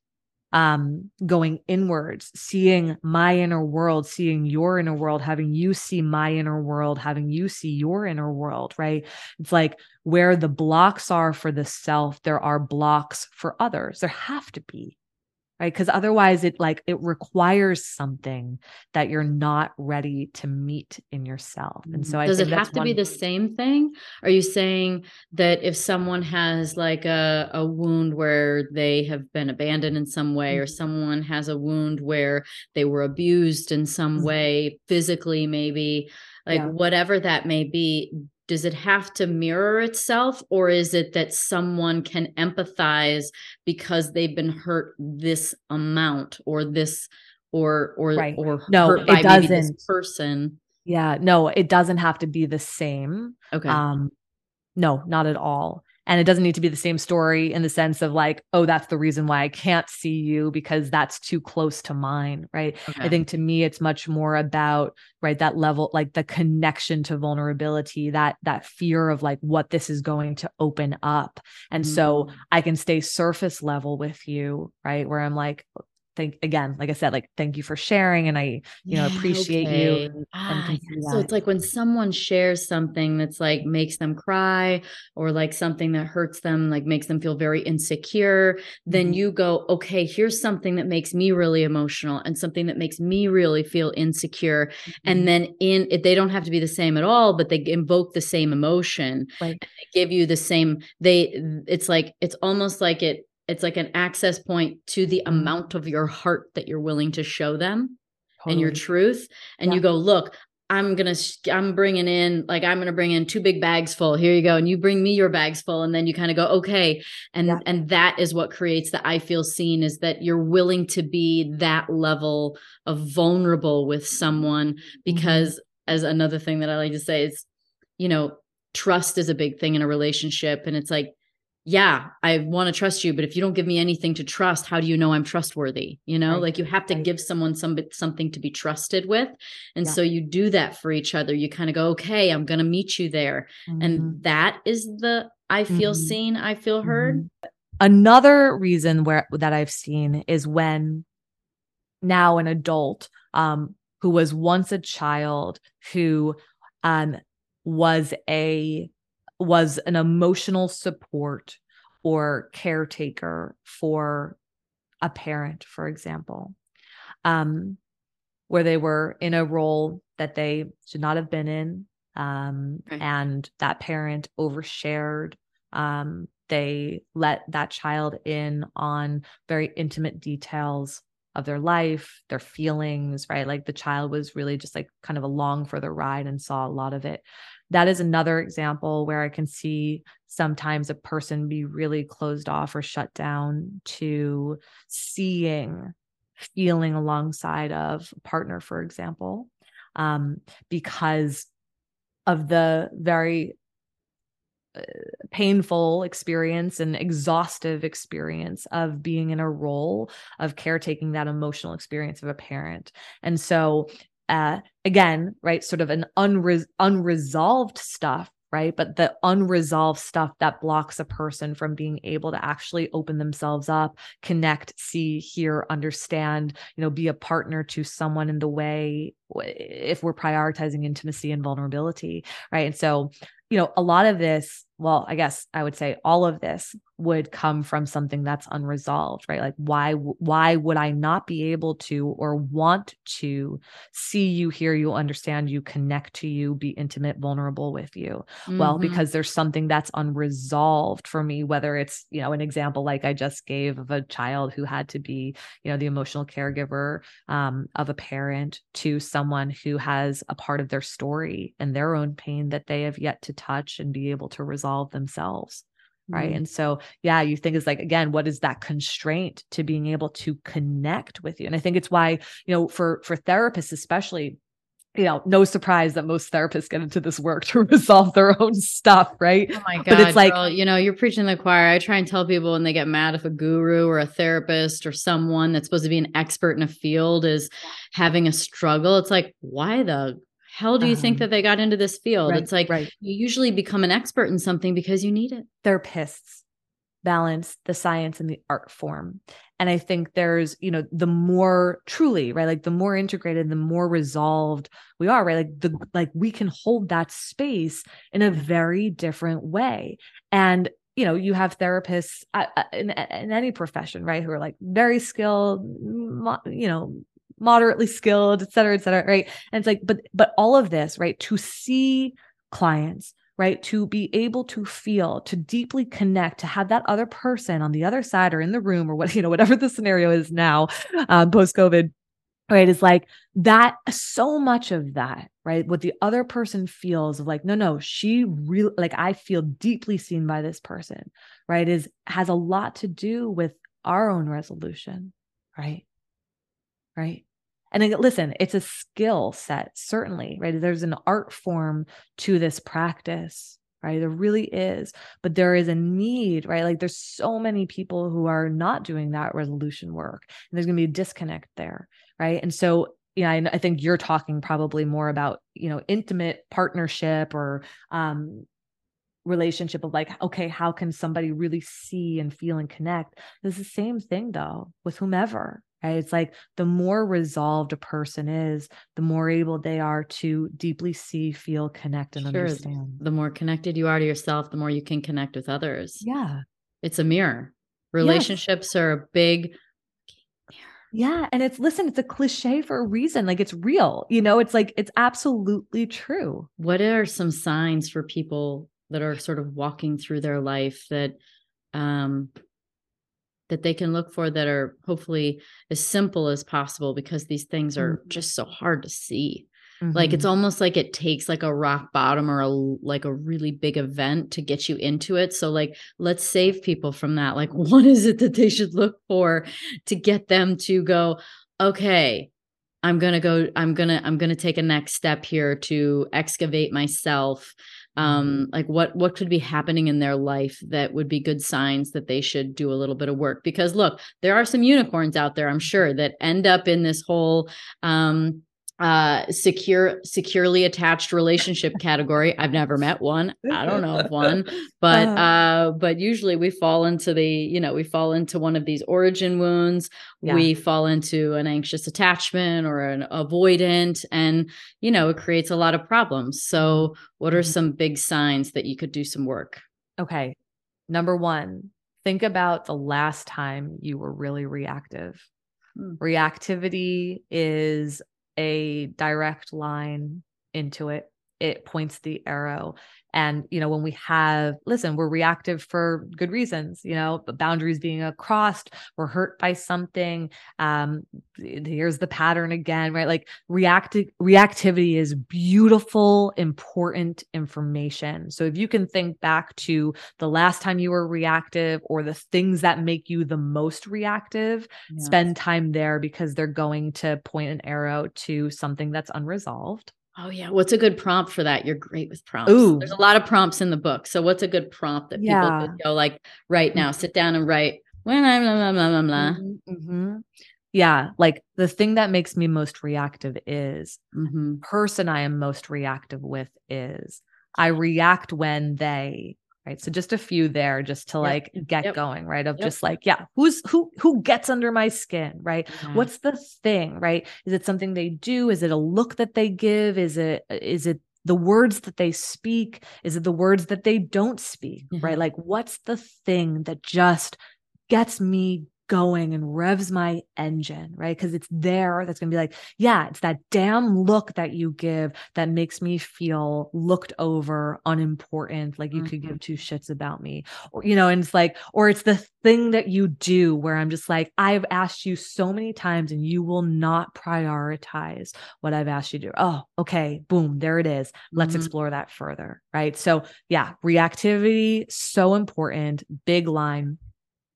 Um, going inwards, seeing my inner world, seeing your inner world, having you see my inner world, having you see your inner world, right? It's like where the blocks are for the self, there are blocks for others. There have to be right because otherwise it like it requires something that you're not ready to meet in yourself and so does it have to one... be the same thing are you saying that if someone has like a, a wound where they have been abandoned in some way mm-hmm. or someone has a wound where they were abused in some mm-hmm. way physically maybe like yeah. whatever that may be does it have to mirror itself or is it that someone can empathize because they've been hurt this amount or this or or right. or no it doesn't. person? Yeah no it doesn't have to be the same. Okay. Um no not at all and it doesn't need to be the same story in the sense of like oh that's the reason why i can't see you because that's too close to mine right okay. i think to me it's much more about right that level like the connection to vulnerability that that fear of like what this is going to open up and mm-hmm. so mm. i can stay surface level with you right where i'm like thank again like i said like thank you for sharing and i you know appreciate okay. you ah, so it's like when someone shares something that's like makes them cry or like something that hurts them like makes them feel very insecure then mm-hmm. you go okay here's something that makes me really emotional and something that makes me really feel insecure mm-hmm. and then in it they don't have to be the same at all but they invoke the same emotion right. they give you the same they it's like it's almost like it it's like an access point to the mm-hmm. amount of your heart that you're willing to show them totally. and your truth and yeah. you go look i'm gonna i'm bringing in like i'm gonna bring in two big bags full here you go and you bring me your bags full and then you kind of go okay and yeah. and that is what creates the i feel seen is that you're willing to be that level of vulnerable with someone mm-hmm. because mm-hmm. as another thing that i like to say is you know trust is a big thing in a relationship and it's like yeah, I want to trust you, but if you don't give me anything to trust, how do you know I'm trustworthy? You know, right. like you have to right. give someone some something to be trusted with. And yeah. so you do that for each other. You kind of go, "Okay, I'm going to meet you there." Mm-hmm. And that is the I feel mm-hmm. seen, I feel heard. Mm-hmm. Another reason where that I've seen is when now an adult um who was once a child who um was a was an emotional support or caretaker for a parent, for example, um, where they were in a role that they should not have been in. Um, okay. And that parent overshared. Um, they let that child in on very intimate details of their life, their feelings, right? Like the child was really just like kind of along for the ride and saw a lot of it that is another example where I can see sometimes a person be really closed off or shut down to seeing feeling alongside of a partner, for example, um, because of the very uh, painful experience and exhaustive experience of being in a role of caretaking that emotional experience of a parent. And so, uh, again, right, sort of an unre- unresolved stuff right? But the unresolved stuff that blocks a person from being able to actually open themselves up, connect, see, hear, understand, you know, be a partner to someone in the way if we're prioritizing intimacy and vulnerability, right? And so, you know, a lot of this well i guess i would say all of this would come from something that's unresolved right like why why would i not be able to or want to see you hear you understand you connect to you be intimate vulnerable with you mm-hmm. well because there's something that's unresolved for me whether it's you know an example like i just gave of a child who had to be you know the emotional caregiver um, of a parent to someone who has a part of their story and their own pain that they have yet to touch and be able to resolve solve themselves right mm-hmm. and so yeah you think is like again what is that constraint to being able to connect with you and i think it's why you know for for therapists especially you know, no surprise that most therapists get into this work to resolve their own stuff, right? Oh my god! But it's like girl, you know, you're preaching the choir. I try and tell people when they get mad if a guru or a therapist or someone that's supposed to be an expert in a field is having a struggle. It's like, why the hell do you um, think that they got into this field? Right, it's like right. you usually become an expert in something because you need it. Therapists balance the science and the art form. And I think there's, you know, the more truly, right? Like the more integrated, the more resolved we are, right? Like the like we can hold that space in a very different way. And you know, you have therapists uh, uh, in, in any profession, right, who are like very skilled, you know, moderately skilled, et cetera, et cetera. Right. And it's like, but, but all of this, right, to see clients, right, to be able to feel, to deeply connect, to have that other person on the other side or in the room or what, you know, whatever the scenario is now, um, post COVID, right, is like that, so much of that, right, what the other person feels of like, no, no, she really, like, I feel deeply seen by this person, right, is has a lot to do with our own resolution, right? Right. And listen, it's a skill set, certainly, right? There's an art form to this practice, right? There really is. But there is a need, right? Like there's so many people who are not doing that resolution work, and there's going to be a disconnect there, right? And so, yeah, I, I think you're talking probably more about, you know, intimate partnership or, um, relationship of like okay how can somebody really see and feel and connect it's the same thing though with whomever Right? It's like the more resolved a person is, the more able they are to deeply see, feel, connect, and sure. understand. The more connected you are to yourself, the more you can connect with others. Yeah. It's a mirror. Relationships yes. are a big yeah. And it's, listen, it's a cliche for a reason. Like it's real, you know, it's like, it's absolutely true. What are some signs for people that are sort of walking through their life that um, that they can look for that are hopefully as simple as possible because these things are mm-hmm. just so hard to see. Mm-hmm. Like it's mm-hmm. almost like it takes like a rock bottom or a like a really big event to get you into it. So like let's save people from that. Like what is it that they should look for to get them to go, okay, I'm going to go I'm going to I'm going to take a next step here to excavate myself um mm-hmm. like what what could be happening in their life that would be good signs that they should do a little bit of work because look there are some unicorns out there i'm sure that end up in this whole um uh secure securely attached relationship category i've never met one i don't know of one but uh-huh. uh but usually we fall into the you know we fall into one of these origin wounds yeah. we fall into an anxious attachment or an avoidant and you know it creates a lot of problems so what are mm-hmm. some big signs that you could do some work okay number 1 think about the last time you were really reactive hmm. reactivity is a direct line into it. it points the arrow and, you know, when we have, listen, we're reactive for good reasons, you know, boundaries being crossed, we're hurt by something. Um, here's the pattern again, right? Like reactive reactivity is beautiful, important information. So if you can think back to the last time you were reactive or the things that make you the most reactive, yes. spend time there because they're going to point an arrow to something that's unresolved. Oh yeah. What's a good prompt for that? You're great with prompts. Ooh. There's a lot of prompts in the book. So what's a good prompt that people yeah. could go like right now, sit down and write when I'm blah, blah, blah, blah, blah. Mm-hmm, mm-hmm. Yeah. Like the thing that makes me most reactive is mm-hmm. person I am most reactive with is I react when they right so just a few there just to yep. like get yep. going right of yep. just like yeah who's who who gets under my skin right mm-hmm. what's the thing right is it something they do is it a look that they give is it is it the words that they speak is it the words that they don't speak mm-hmm. right like what's the thing that just gets me going and revs my engine, right? Because it's there that's going to be like, yeah, it's that damn look that you give that makes me feel looked over, unimportant, like you mm-hmm. could give two shits about me. Or, you know, and it's like, or it's the thing that you do where I'm just like, I've asked you so many times and you will not prioritize what I've asked you to do. Oh, okay, boom, there it is. Let's mm-hmm. explore that further, right? So, yeah, reactivity, so important, big line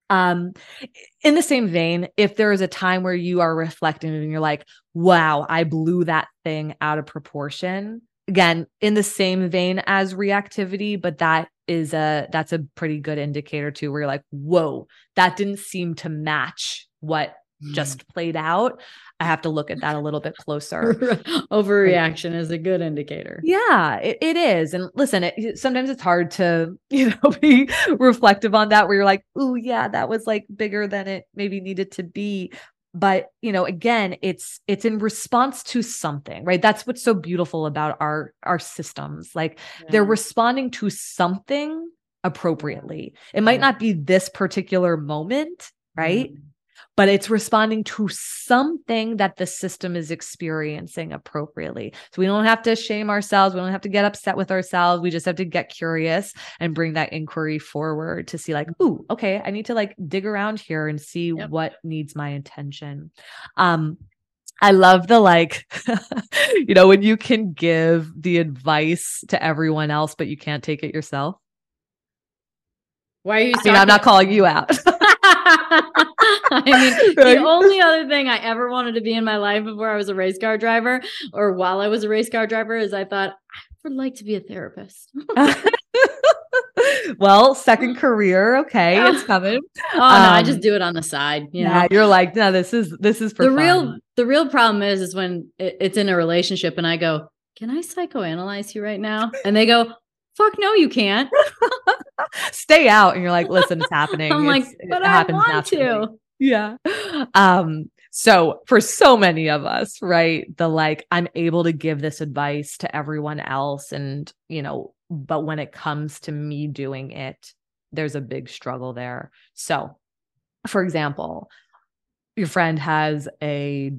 um, in the same vein, if there is a time where you are reflecting and you're like, wow, I blew that thing out of proportion. Again, in the same vein as reactivity, but that is a that's a pretty good indicator too, where you're like, whoa, that didn't seem to match what. Just played out. I have to look at that a little bit closer. Overreaction is a good indicator. Yeah, it, it is. And listen, it, sometimes it's hard to, you know, be reflective on that where you're like, oh, yeah, that was like bigger than it maybe needed to be. But, you know, again, it's it's in response to something, right? That's what's so beautiful about our our systems. Like yeah. they're responding to something appropriately. It might not be this particular moment, right? Mm-hmm but it's responding to something that the system is experiencing appropriately. So we don't have to shame ourselves. We don't have to get upset with ourselves. We just have to get curious and bring that inquiry forward to see, like, ooh, okay, I need to like dig around here and see yep. what needs my attention. Um, I love the like, you know, when you can give the advice to everyone else, but you can't take it yourself. Why are you? I mean, I'm not calling you out. I mean, the only other thing I ever wanted to be in my life before I was a race car driver or while I was a race car driver is I thought I would like to be a therapist. well, second career, okay, it's coming. Oh um, no, I just um, do it on the side. You yeah, know? you're like, no, this is this is the fun. real. The real problem is, is when it, it's in a relationship, and I go, "Can I psychoanalyze you right now?" And they go, "Fuck no, you can't." stay out. And you're like listen it's happening. I'm like but it I happens want naturally. to. Yeah. Um so for so many of us right the like i'm able to give this advice to everyone else and you know but when it comes to me doing it there's a big struggle there. So for example your friend has a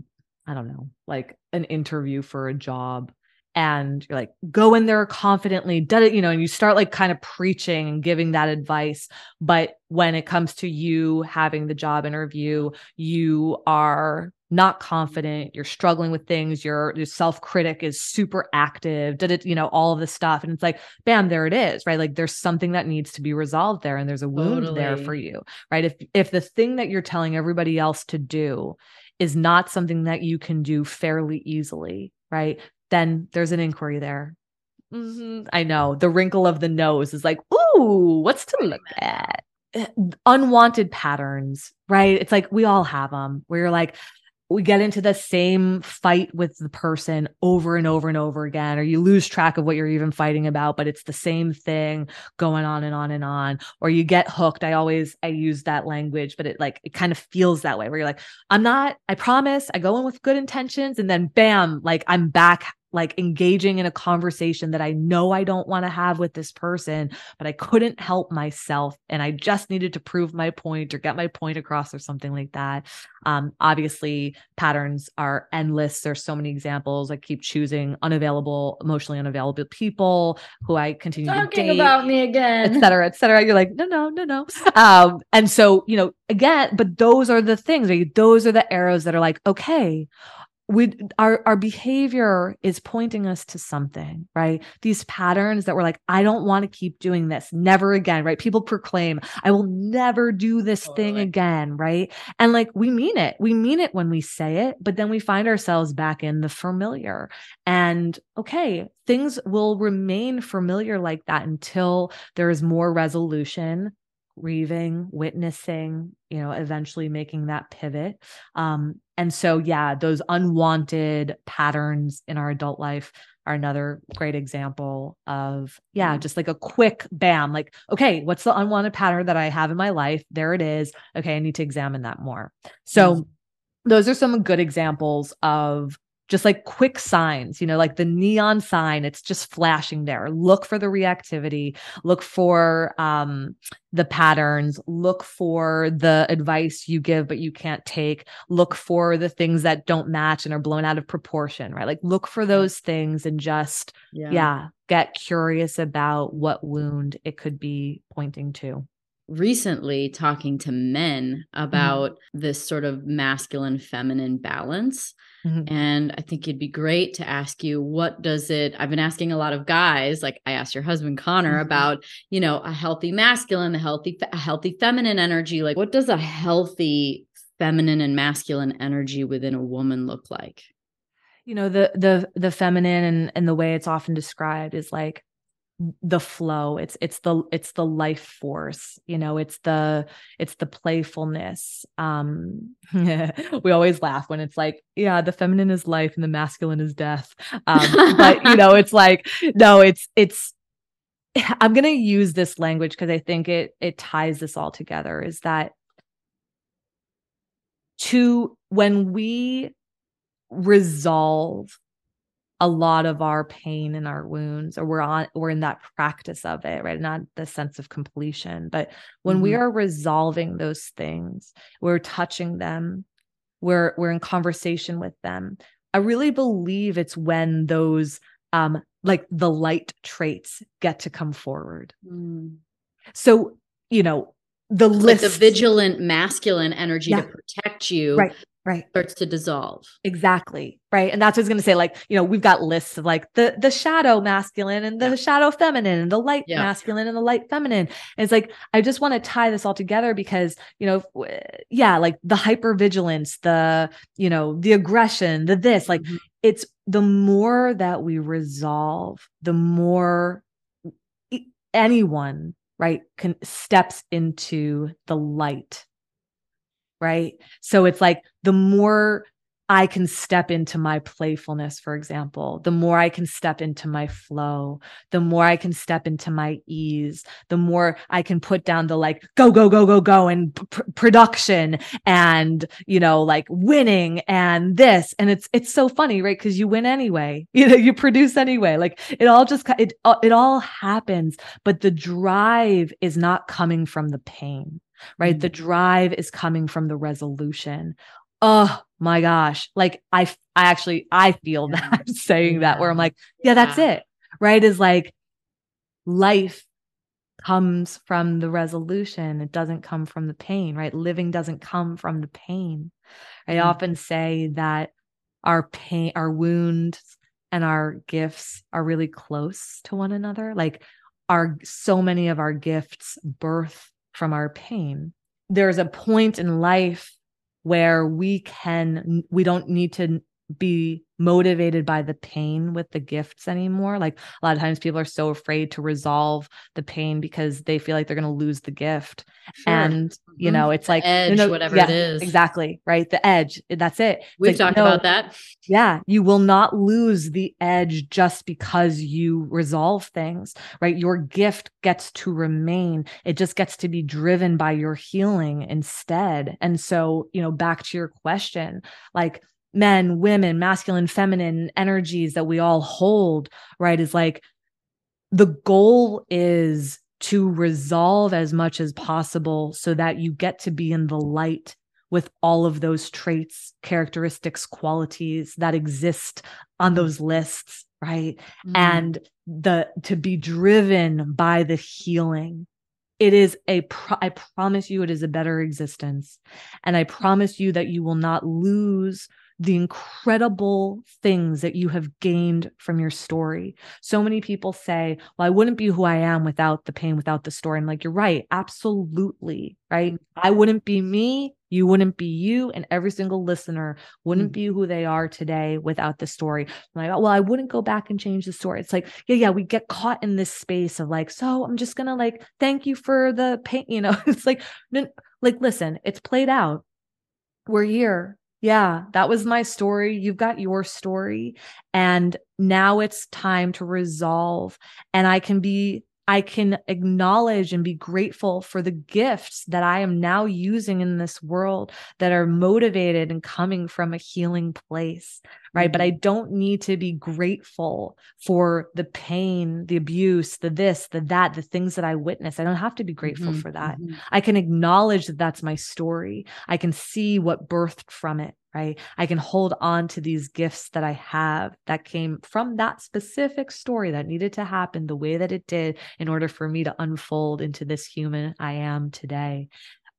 i don't know like an interview for a job and you're like go in there confidently did it you know and you start like kind of preaching and giving that advice. But when it comes to you having the job interview you are not confident you're struggling with things your, your self-critic is super active did it you know all of this stuff. And it's like bam there it is right? Like there's something that needs to be resolved there and there's a wound totally. there for you right? If if the thing that you're telling everybody else to do is not something that you can do fairly easily right then there's an inquiry there. Mm-hmm. I know the wrinkle of the nose is like, ooh, what's to look at? Unwanted patterns, right? It's like we all have them where you're like, we get into the same fight with the person over and over and over again, or you lose track of what you're even fighting about, but it's the same thing going on and on and on, or you get hooked. I always I use that language, but it like it kind of feels that way where you're like, I'm not, I promise, I go in with good intentions, and then bam, like I'm back like engaging in a conversation that I know I don't want to have with this person, but I couldn't help myself and I just needed to prove my point or get my point across or something like that. Um, obviously, patterns are endless. There's so many examples. I keep choosing unavailable, emotionally unavailable people who I continue Talking to date, about me again, et cetera, et cetera. You're like, no, no, no, no. Um, and so, you know, again, but those are the things, right? Those are the arrows that are like, okay, we our our behavior is pointing us to something right? These patterns that we're like i don't want to keep doing this never again right? People proclaim i will never do this totally. thing again right? And like we mean it. We mean it when we say it but then we find ourselves back in the familiar. And okay things will remain familiar like that until there is more resolution grieving, witnessing, you know, eventually making that pivot. Um, and so, yeah, those unwanted patterns in our adult life are another great example of, yeah, mm-hmm. just like a quick bam, like, okay, what's the unwanted pattern that I have in my life? There it is. Okay, I need to examine that more. So, those are some good examples of just like quick signs, you know, like the neon sign, it's just flashing there. Look for the reactivity, look for um, the patterns, look for the advice you give, but you can't take, look for the things that don't match and are blown out of proportion, right? Like look for those things and just, yeah, yeah get curious about what wound it could be pointing to recently talking to men mm-hmm. about mm-hmm. this sort of masculine feminine balance Mm-hmm. And I think it'd be great to ask you, what does it? I've been asking a lot of guys, like I asked your husband Connor mm-hmm. about, you know, a healthy masculine, a healthy, a healthy feminine energy. Like, what does a healthy feminine and masculine energy within a woman look like? You know, the the the feminine and and the way it's often described is like the flow. It's it's the it's the life force you know it's the it's the playfulness. Um we always laugh when it's like yeah the feminine is life and the masculine is death. Um but you know it's like no it's it's i'm going to use this language because i think it it ties this all together is that to when we resolve a lot of our pain and our wounds or we're on we're in that practice of it right not the sense of completion but when mm-hmm. we are resolving those things we're touching them we're we're in conversation with them i really believe it's when those um like the light traits get to come forward mm. so you know the list like the vigilant masculine energy yeah. to protect you right right starts to dissolve exactly right and that's what i was going to say like you know we've got lists of like the the shadow masculine and the yeah. shadow feminine and the light yeah. masculine and the light feminine and it's like i just want to tie this all together because you know yeah like the hyper vigilance the you know the aggression the this like mm-hmm. it's the more that we resolve the more anyone right can steps into the light right? So it's like the more I can step into my playfulness, for example, the more I can step into my flow, the more I can step into my ease, the more I can put down the like go, go, go, go, go and p- production and, you know, like winning and this. And it's, it's so funny, right? Cause you win anyway, you know, you produce anyway. Like it all just, it, it all happens, but the drive is not coming from the pain right? Mm-hmm. The drive is coming from the resolution. Oh my gosh. Like I I actually I feel yeah. that saying yeah. that where I'm like, yeah, that's it. Right? Is like life comes from the resolution. It doesn't come from the pain, right? Living doesn't come from the pain. I mm-hmm. often say that our pain, our wounds and our gifts are really close to one another. Like our so many of our gifts birth from our pain. There's a point in life where we can, we don't need to be motivated by the pain with the gifts anymore. Like a lot of times people are so afraid to resolve the pain because they feel like they're going to lose the gift. Sure. And, you mm-hmm. know, it's the like edge, you know, whatever yeah, it is. Exactly. Right. The edge. That's it. It's We've like, talked about that. Yeah. You will not lose the edge just because you resolve things, right? Your gift gets to remain. It just gets to be driven by your healing instead. And so, you know, back to your question, like, men, women, masculine, feminine energies that we all hold, right? Is like the goal is to resolve as much as possible so that you get to be in the light with all of those traits, characteristics, qualities that exist on those lists, right? Mm. And the to be driven by the healing. It is a pro- I promise you it is a better existence. And I promise you that you will not lose the incredible things that you have gained from your story. So many people say, Well, I wouldn't be who I am without the pain, without the story. I'm like, You're right. Absolutely. Right. I wouldn't be me. You wouldn't be you. And every single listener wouldn't mm-hmm. be who they are today without the story. I'm like, Well, I wouldn't go back and change the story. It's like, Yeah, yeah, we get caught in this space of like, So I'm just going to like, thank you for the pain. You know, it's like, like, listen, it's played out. We're here yeah, that was my story. You've got your story. And now it's time to resolve. And I can be I can acknowledge and be grateful for the gifts that I am now using in this world that are motivated and coming from a healing place. Right. But I mm-hmm. don't need to be grateful for the pain, the abuse, the this, the that, the things that I witnessed. I don't have to be grateful mm-hmm. for that. Mm-hmm. I can acknowledge that that's my story. I can see what birthed from it right? I can hold on to these gifts that I have that came from that specific story that needed to happen the way that it did in order for me to unfold into this human I am today.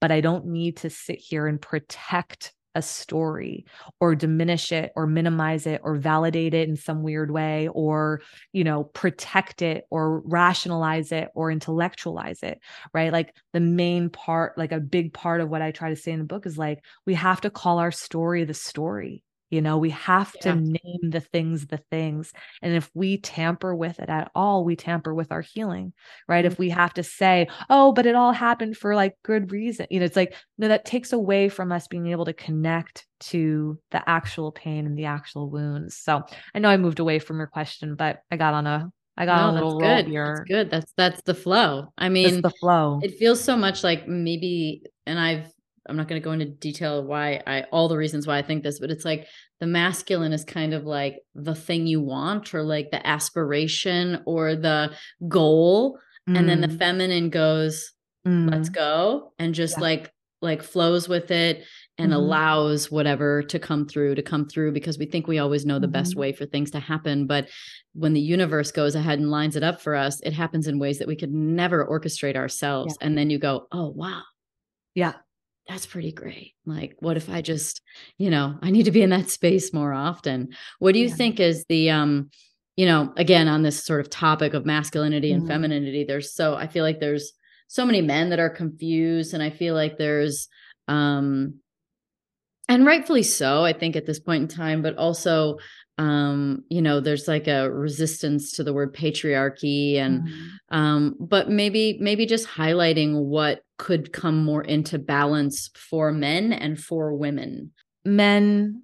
But I don't need to sit here and protect a story or diminish it or minimize it or validate it in some weird way or you know protect it or rationalize it or intellectualize it right? Like the main part like a big part of what i try to say in the book is like we have to call our story the story you know, we have yeah. to name the things the things. And if we tamper with it at all, we tamper with our healing, right? Mm-hmm. If we have to say, oh, but it all happened for like good reason, you know, it's like, no, that takes away from us being able to connect to the actual pain and the actual wounds. So I know I moved away from your question, but I got on a I got no, a little that's good. Here. That's good. That's that's the flow. I mean, the flow. It feels so much like maybe, and I've I'm not going to go into detail why I all the reasons why I think this, but it's like the masculine is kind of like the thing you want or like the aspiration or the goal mm. and then the mm. feminine goes mm. let's go and just yeah. like like flows with it and mm allows whatever to come through to come through because we think we always know the mm-hmm. best way for things to happen but when the universe goes ahead and lines it up for us it happens in ways that we could never orchestrate ourselves yeah. and then you go oh wow yeah that's pretty great. Like, what if I just, you know, I need to be in that space more often? What do you yeah. think is the, um, you know, again, on this sort of topic of masculinity and mm-hmm. femininity, there's so, I feel like there's so many men that are confused. And I feel like there's, um, and rightfully so, I think at this point in time, but also, um, you know, there's like a resistance to the word patriarchy and, mm-hmm. um, but maybe, maybe just highlighting what could come more into balance for men and for women. Men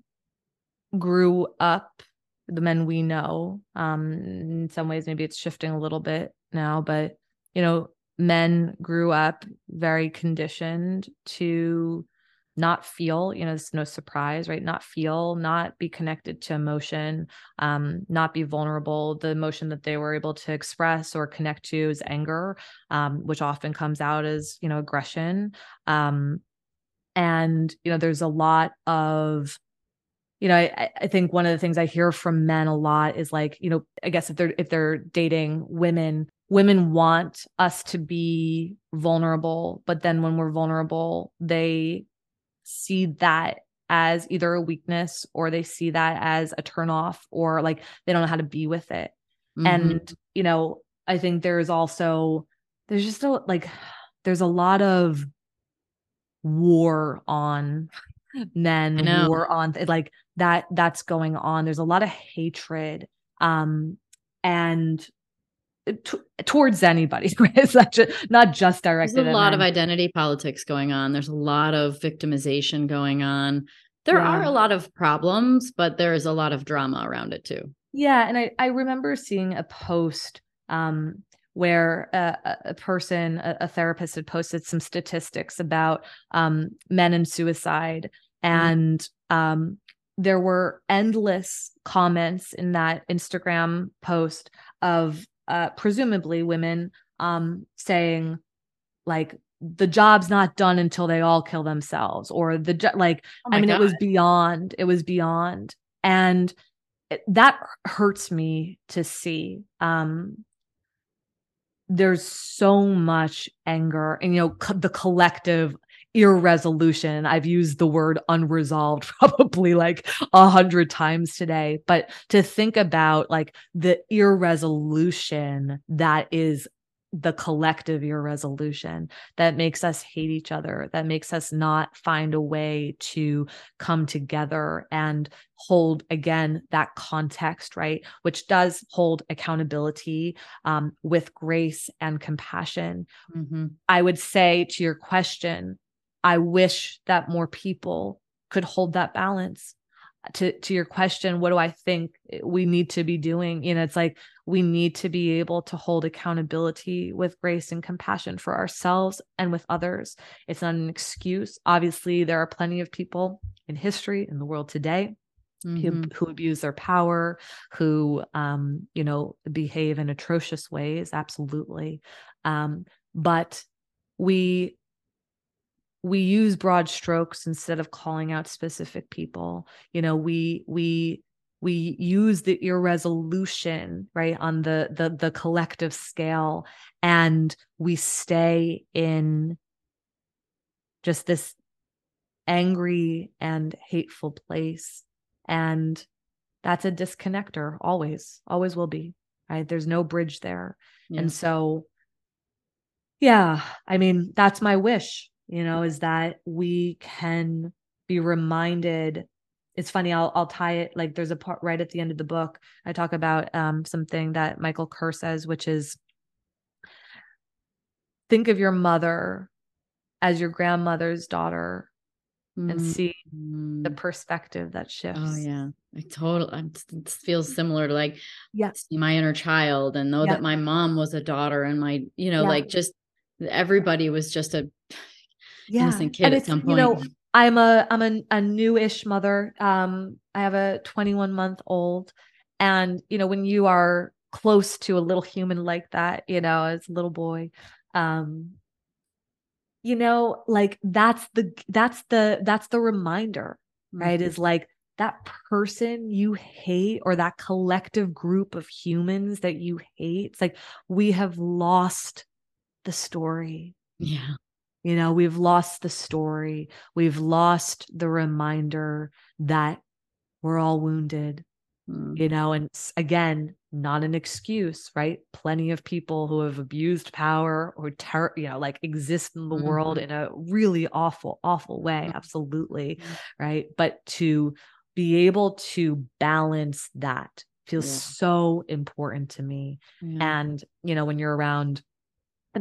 grew up, the men we know, um, in some ways, maybe it's shifting a little bit now, but, you know, men grew up very conditioned to not feel you know it's no surprise right? Not feel not be connected to emotion um, not be vulnerable. The emotion that they were able to express or connect to is anger um, which often comes out as you know aggression. Um, and you know there's a lot of you know I, I think one of the things i hear from men a lot is like you know i guess if they're if they're dating women women want us to be vulnerable but then when we're vulnerable they see that as either a weakness or they see that as a turnoff or like they don't know how to be with it. Mm-hmm. And, you know, I think there's also, there's just a like, there's a lot of war on men, war on like that, that's going on. There's a lot of hatred. Um, and t- towards anybody. it's not just, not just directed. There's a lot of identity politics going on. There's a lot of victimization going on. There yeah. are a lot of problems, but there is a lot of drama around it too. Yeah, and I I remember seeing a post um, where a, a person, a, a, therapist, had posted some statistics about um, men and suicide, mm-hmm. and mm-hmm. um, there were endless comments in that Instagram post of uh, presumably women um, saying like the job's not done until they all kill themselves or the jo- like Oh i mean it was beyond it was beyond. And it- that hurts me to see um there's so much anger and you know co- the collective irresolution i've used the word unresolved probably like a hundred times today but to think about like the irresolution that is the collective irresolution that makes us hate each other that makes us not find a way to come together and hold again that context right which does hold accountability um, with grace and compassion Mhm. I would say to your question, I wish that more people could hold that balance. To to your question, what do I think we need to be doing? You know, it's like we need to be able to hold accountability with grace and compassion for ourselves and with others. It's not an excuse. Obviously, there are plenty of people in history in the world today who, Mhm. who abuse their power, who um, you know, behave in atrocious ways, absolutely. Um, but we we use broad strokes instead of calling out specific people. You know, we we we use the irresolution right on the the the collective scale and we stay in just this angry and hateful place and that's a disconnector always always will be right there's no bridge there Yeah. and so yeah i mean that's my wish you know is that we can be reminded it's funny i'll i'll tie it like there's a part right at the end of the book i talk about um something that michael kerr says which is think of your mother as your grandmother's daughter and see the perspective that shifts Oh yeah, I totally. It feels similar to like Yeah. see my inner child and know Yeah. that my mom was a daughter and my you know Yeah. like just everybody was just a yeah innocent kid and at some you know i'm a i'm a, a newish mother um i have a 21 month old and you know when you are close to a little human like that you know as a little boy um you know like that's the that's the that's the reminder right Mhm. is like that person you hate or that collective group of humans that you hate it's like we have lost the story Yeah. You know, we've lost the story. We've lost the reminder that we're all wounded, Mm. you know, and again, not an excuse, right? Plenty of people who have abused power or, ter- you know, like exist in the world Mhm. in a really awful, awful way. Mhm. Absolutely. Mhm. Right. But to be able to balance that feels Yeah. so important to me. Yeah. And, you know, when you're around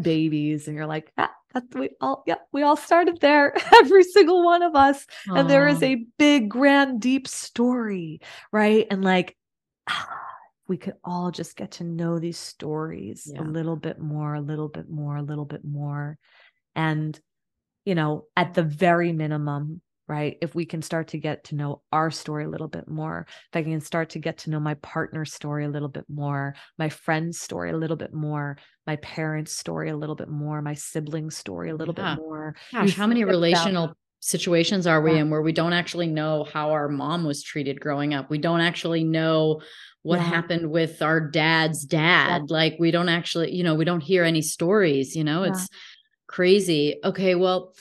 babies and you're like, ah, we all, yeah, we all started there, every single one of us. And there is a big, grand, deep story, right? And like, we could all just get to know these stories Yeah. a little bit more, a little bit more, a little bit more. And, you know, at the very minimum, right? If we can start to get to know our story a little bit more, if I can start to get to know my partner's story a little bit more, my friend's story a little bit more, my parents' story a little bit more, my siblings' story a little Yeah. bit more. Gosh, how many think about- relational situations are we Yeah. in where we don't actually know how our mom was treated growing up? We don't actually know what Yeah. happened with our dad's dad. Like we don't actually, you know, we don't hear any stories, you know, it's crazy. Okay, well,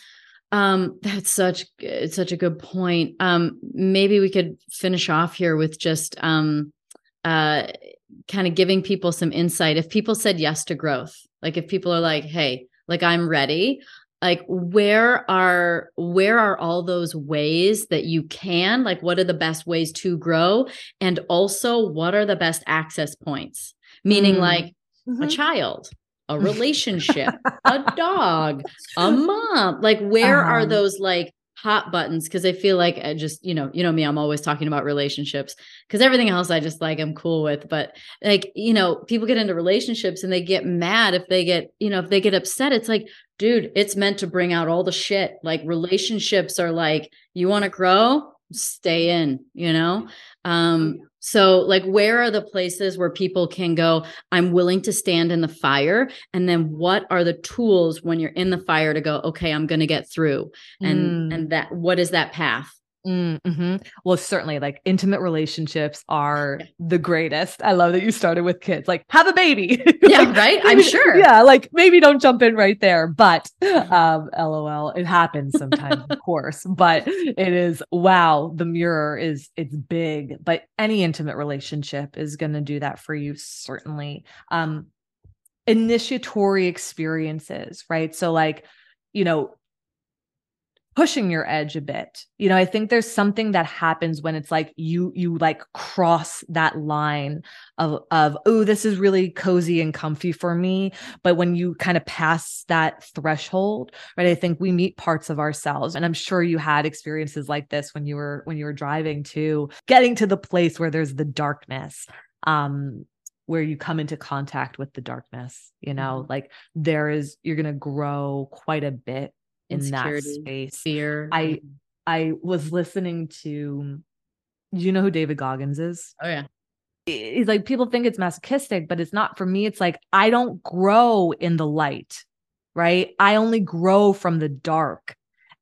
um that's such it's such a good point. Um maybe we could finish off here with just um uh kind of giving people some insight if people said yes to growth like if people are like hey like i'm ready like where are where are all those ways that you can like what are the best ways to grow and also what are the best access points meaning Mm. like a Mhm. child a relationship a dog a mom. Like where are Uh-huh. those like hot buttons? Because i feel like i just you know you know me i'm always talking about relationships because everything else i just like i'm cool with. But like you know people get into relationships and they get mad if they get you know if they get upset. It's like dude it's meant to bring out all the shit. Like relationships are like you want to grow stay in, you know? Um, so like where are the places where people can go, I'm willing to stand in the fire? And then what are the tools when you're in the fire to go, okay, I'm gonna get through? And Mm. and that what is that path? Mm-hmm. Well, certainly, like intimate relationships are the greatest. I love that you started with kids. Like, have a baby. Yeah, Like, right? I'm sure. Yeah, like maybe don't jump in right there, but um, lol, it happens sometimes, of course. But it is wow. The mirror is it's big, but any intimate relationship is going to do that for you certainly. Um, initiatory experiences, right? So, like, you know, pushing your edge a bit. You know i think there's something that happens when it's like you you like cross that line of of oh this is really cozy and comfy for me. But when you kind of pass that threshold right i think we meet parts of ourselves. And i'm sure you had experiences like this when you were when you were driving to getting to the place where there's the darkness um where you come into contact with the darkness you know? Like there is you're going to grow quite a bit in that space fear. I- mm-hmm. I was listening to you know who David Goggins is? oh yeah. He's like people think it's masochistic, but it's not for me. It's like I don't grow in the light, right? I only grow from the dark.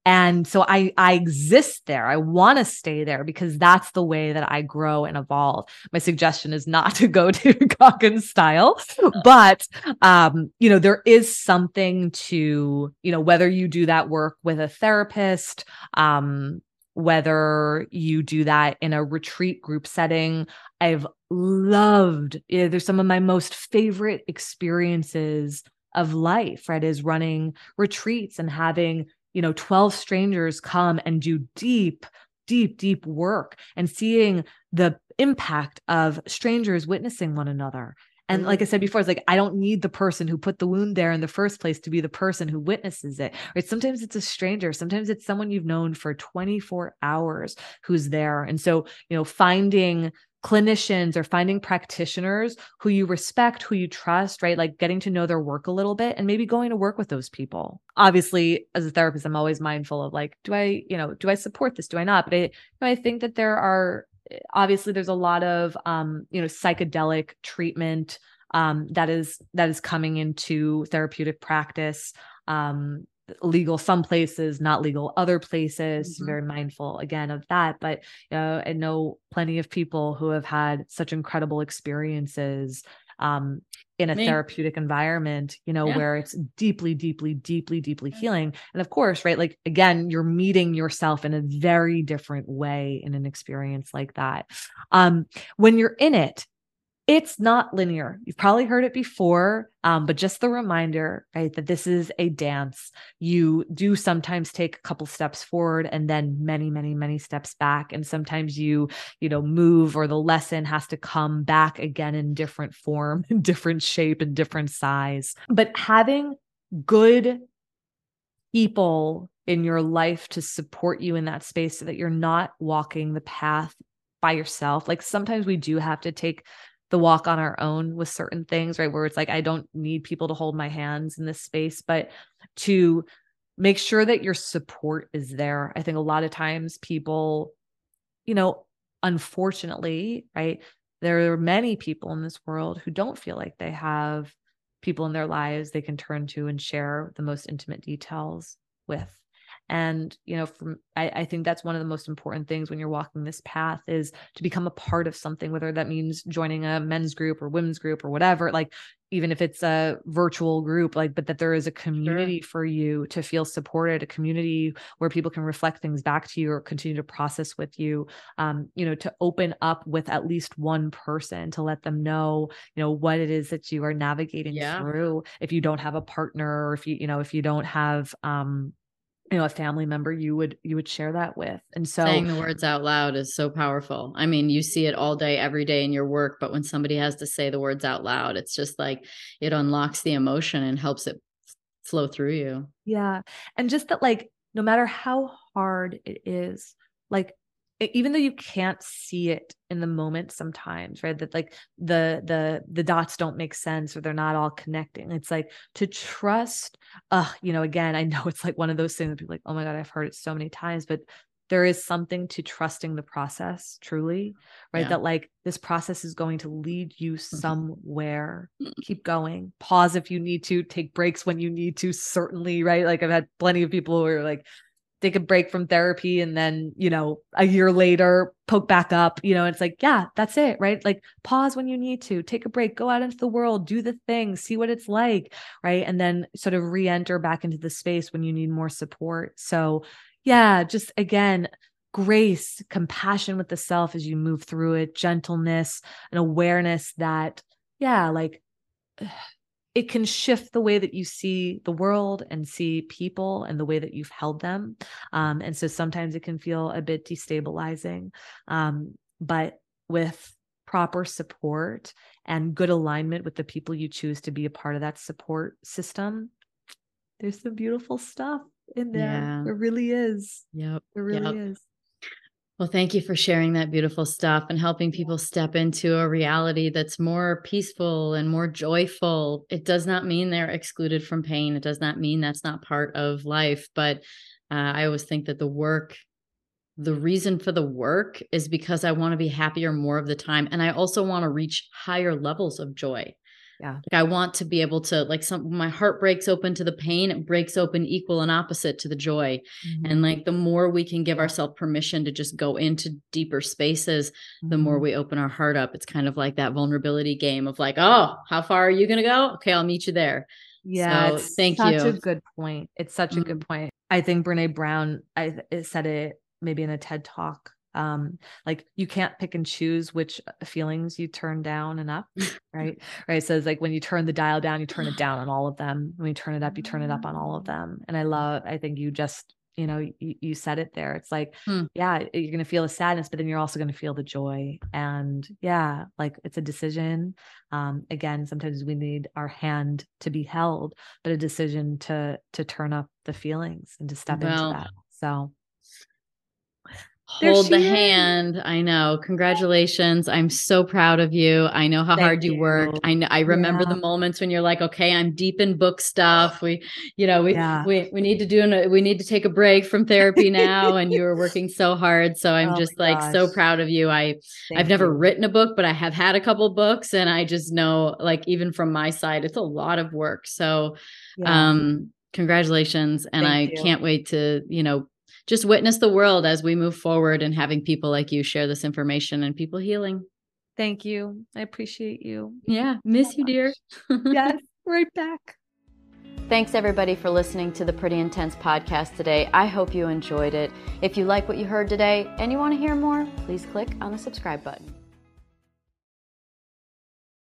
And so I I exist there. I want to stay there because that's the way that I grow and evolve. My suggestion is not to go to Goggins style, but um, you know, there is something to, you know, whether you do that work with a therapist, um, whether you do that in a retreat group setting. I've loved, yeah, there's some of my most favorite experiences of life, right? Is running retreats and having, you know, 12 strangers come and do deep, deep, deep work and seeing the impact of strangers witnessing one another. And like I said before, it's like I don't need the person who put the wound there in the first place to be the person who witnesses it. Right. Sometimes it's a stranger, sometimes it's someone you've known for 24 hours who's there. And so, you know, finding clinicians or finding practitioners who you respect, who you trust, right? Like getting to know their work a little bit and maybe going to work with those people. Obviously, as a therapist, I'm always mindful of like, do I, you know, do I support this? Do I not? But I, you know, I think that there are obviously there's a lot of um, you know, psychedelic treatment um that is that is coming into therapeutic practice. Um legal some places not legal other places Mhm. very mindful again of that but you know I know plenty of people who have had such incredible experiences um, in a Me. therapeutic environment, you know, Yeah. where it's deeply, deeply, deeply, deeply healing. And of course, right, like again, you're meeting yourself in a very different way in an experience like that. Um, when you're in it, it's not linear. You've probably heard it before, um, but just the reminder, right, that this is a dance. You do sometimes take a couple steps forward and then many, many, many steps back. And sometimes you, you know, move or the lesson has to come back again in different form, in different shape, and different size. But having good people in your life to support you in that space so that you're not walking the path by yourself. Like sometimes we do have to take the walk on our own with certain things, right? Where it's like, I don't need people to hold my hands in this space, but to make sure that your support is there. I think a lot of times people, you know, unfortunately, right? There are many people in this world who don't feel like they have people in their lives they can turn to and share the most intimate details with and you know from I, I think that's one of the most important things when you're walking this path is to become a part of something whether that means joining a men's group or women's group or whatever like even if it's a virtual group like but that there is a community for you to feel supported a community where people can reflect things back to you or continue to process with you um you know to open up with at least one person to let them know you know what it is that you are navigating Yeah. through if you don't have a partner or if you you know if you don't have um you know a family member you would you would share that with and so saying the words out loud is so powerful. I mean, you see it all day, every day in your work, but when somebody has to say the words out loud, it's just like it unlocks the emotion and helps it flow through you. Yeah. And just that, like, no matter how hard it is, like, even though you can't see it in the moment sometimes right that like the the the dots don't make sense or they're not all connecting it's like to trust uh you know again i know it's like one of those things that people are like oh my god i've heard it so many times but there is something to trusting the process truly, right? Yeah. That like this process is going to lead you mm-hmm. somewhere. Keep going. Pause if you need to, take breaks when you need to, certainly, right? Like I've had plenty of people who are like, take a break from therapy and then you know a year later poke back up you know it's like yeah that's it right? Like pause when you need to take a break go out into the world do the thing see what it's like right? And then sort of re-enter back into the space when you need more support. So yeah just again grace compassion with the self as you move through it gentleness and awareness that yeah like it can shift the way that you see the world and see people and the way that you've held them. Um, and so sometimes it can feel a bit destabilizing. Um, but with proper support and good alignment with the people you choose to be a part of that support system, there's some beautiful stuff in there. Yeah. There really is. Yep. It really yep. is. Well, thank you for sharing that beautiful stuff and helping people step into a reality that's more peaceful and more joyful. It does not mean they're excluded from pain. It does not mean that's not part of life. But uh, I always think that the work, the reason for the work is because I want to be happier more of the time. And I also want to reach higher levels of joy yeah like i want to be able to like some my heart breaks open to the pain it breaks open equal and opposite to the joy mm-hmm. and like the more we can give ourselves permission to just go into deeper spaces mm-hmm. the more mm-hmm. we open our heart up it's kind of like that vulnerability game of like oh how far are you going to go okay i'll meet you there yeah so, thank such you such a good point it's such mm-hmm. a good mm-hmm. point i think brene brown i said it maybe in a ted talk um like you can't pick and choose which uh, feelings you turn down and up right? Right so it's like when you turn the dial down you turn it down on all of them. When you turn it up you turn it up on all of them. And i love i think you just you know you, you said it there. It's like hmm. yeah you're going to feel the sadness but then you're also going to feel the joy. And yeah like it's a decision. Um again sometimes we need our hand to be held but a decision to to turn up the feelings and to step well, into that. So hold the is. hand. I know. Congratulations. I'm so proud of you. I know how Thank hard you, you, worked. I know I remember yeah. the moments when you're like, okay, I'm deep in book stuff. We, you know, we yeah. we we need to do an, we need to take a break from therapy now. and you were working so hard. So I'm oh just like gosh. so proud of you. I Thank I've never you. written a book, but I have had a couple books and I just know like even from my side, it's a lot of work. So yeah. um congratulations and Thank i you. can't wait to you know just witness the world as we move forward and having people like you share this information and people healing. Thank you. I appreciate you. Yeah. Miss so you, dear. yes. Right back. Thanks everybody for listening to the Pretty Intense podcast today. I hope you enjoyed it. If you like what you heard today and you want to hear more, please click on the subscribe button.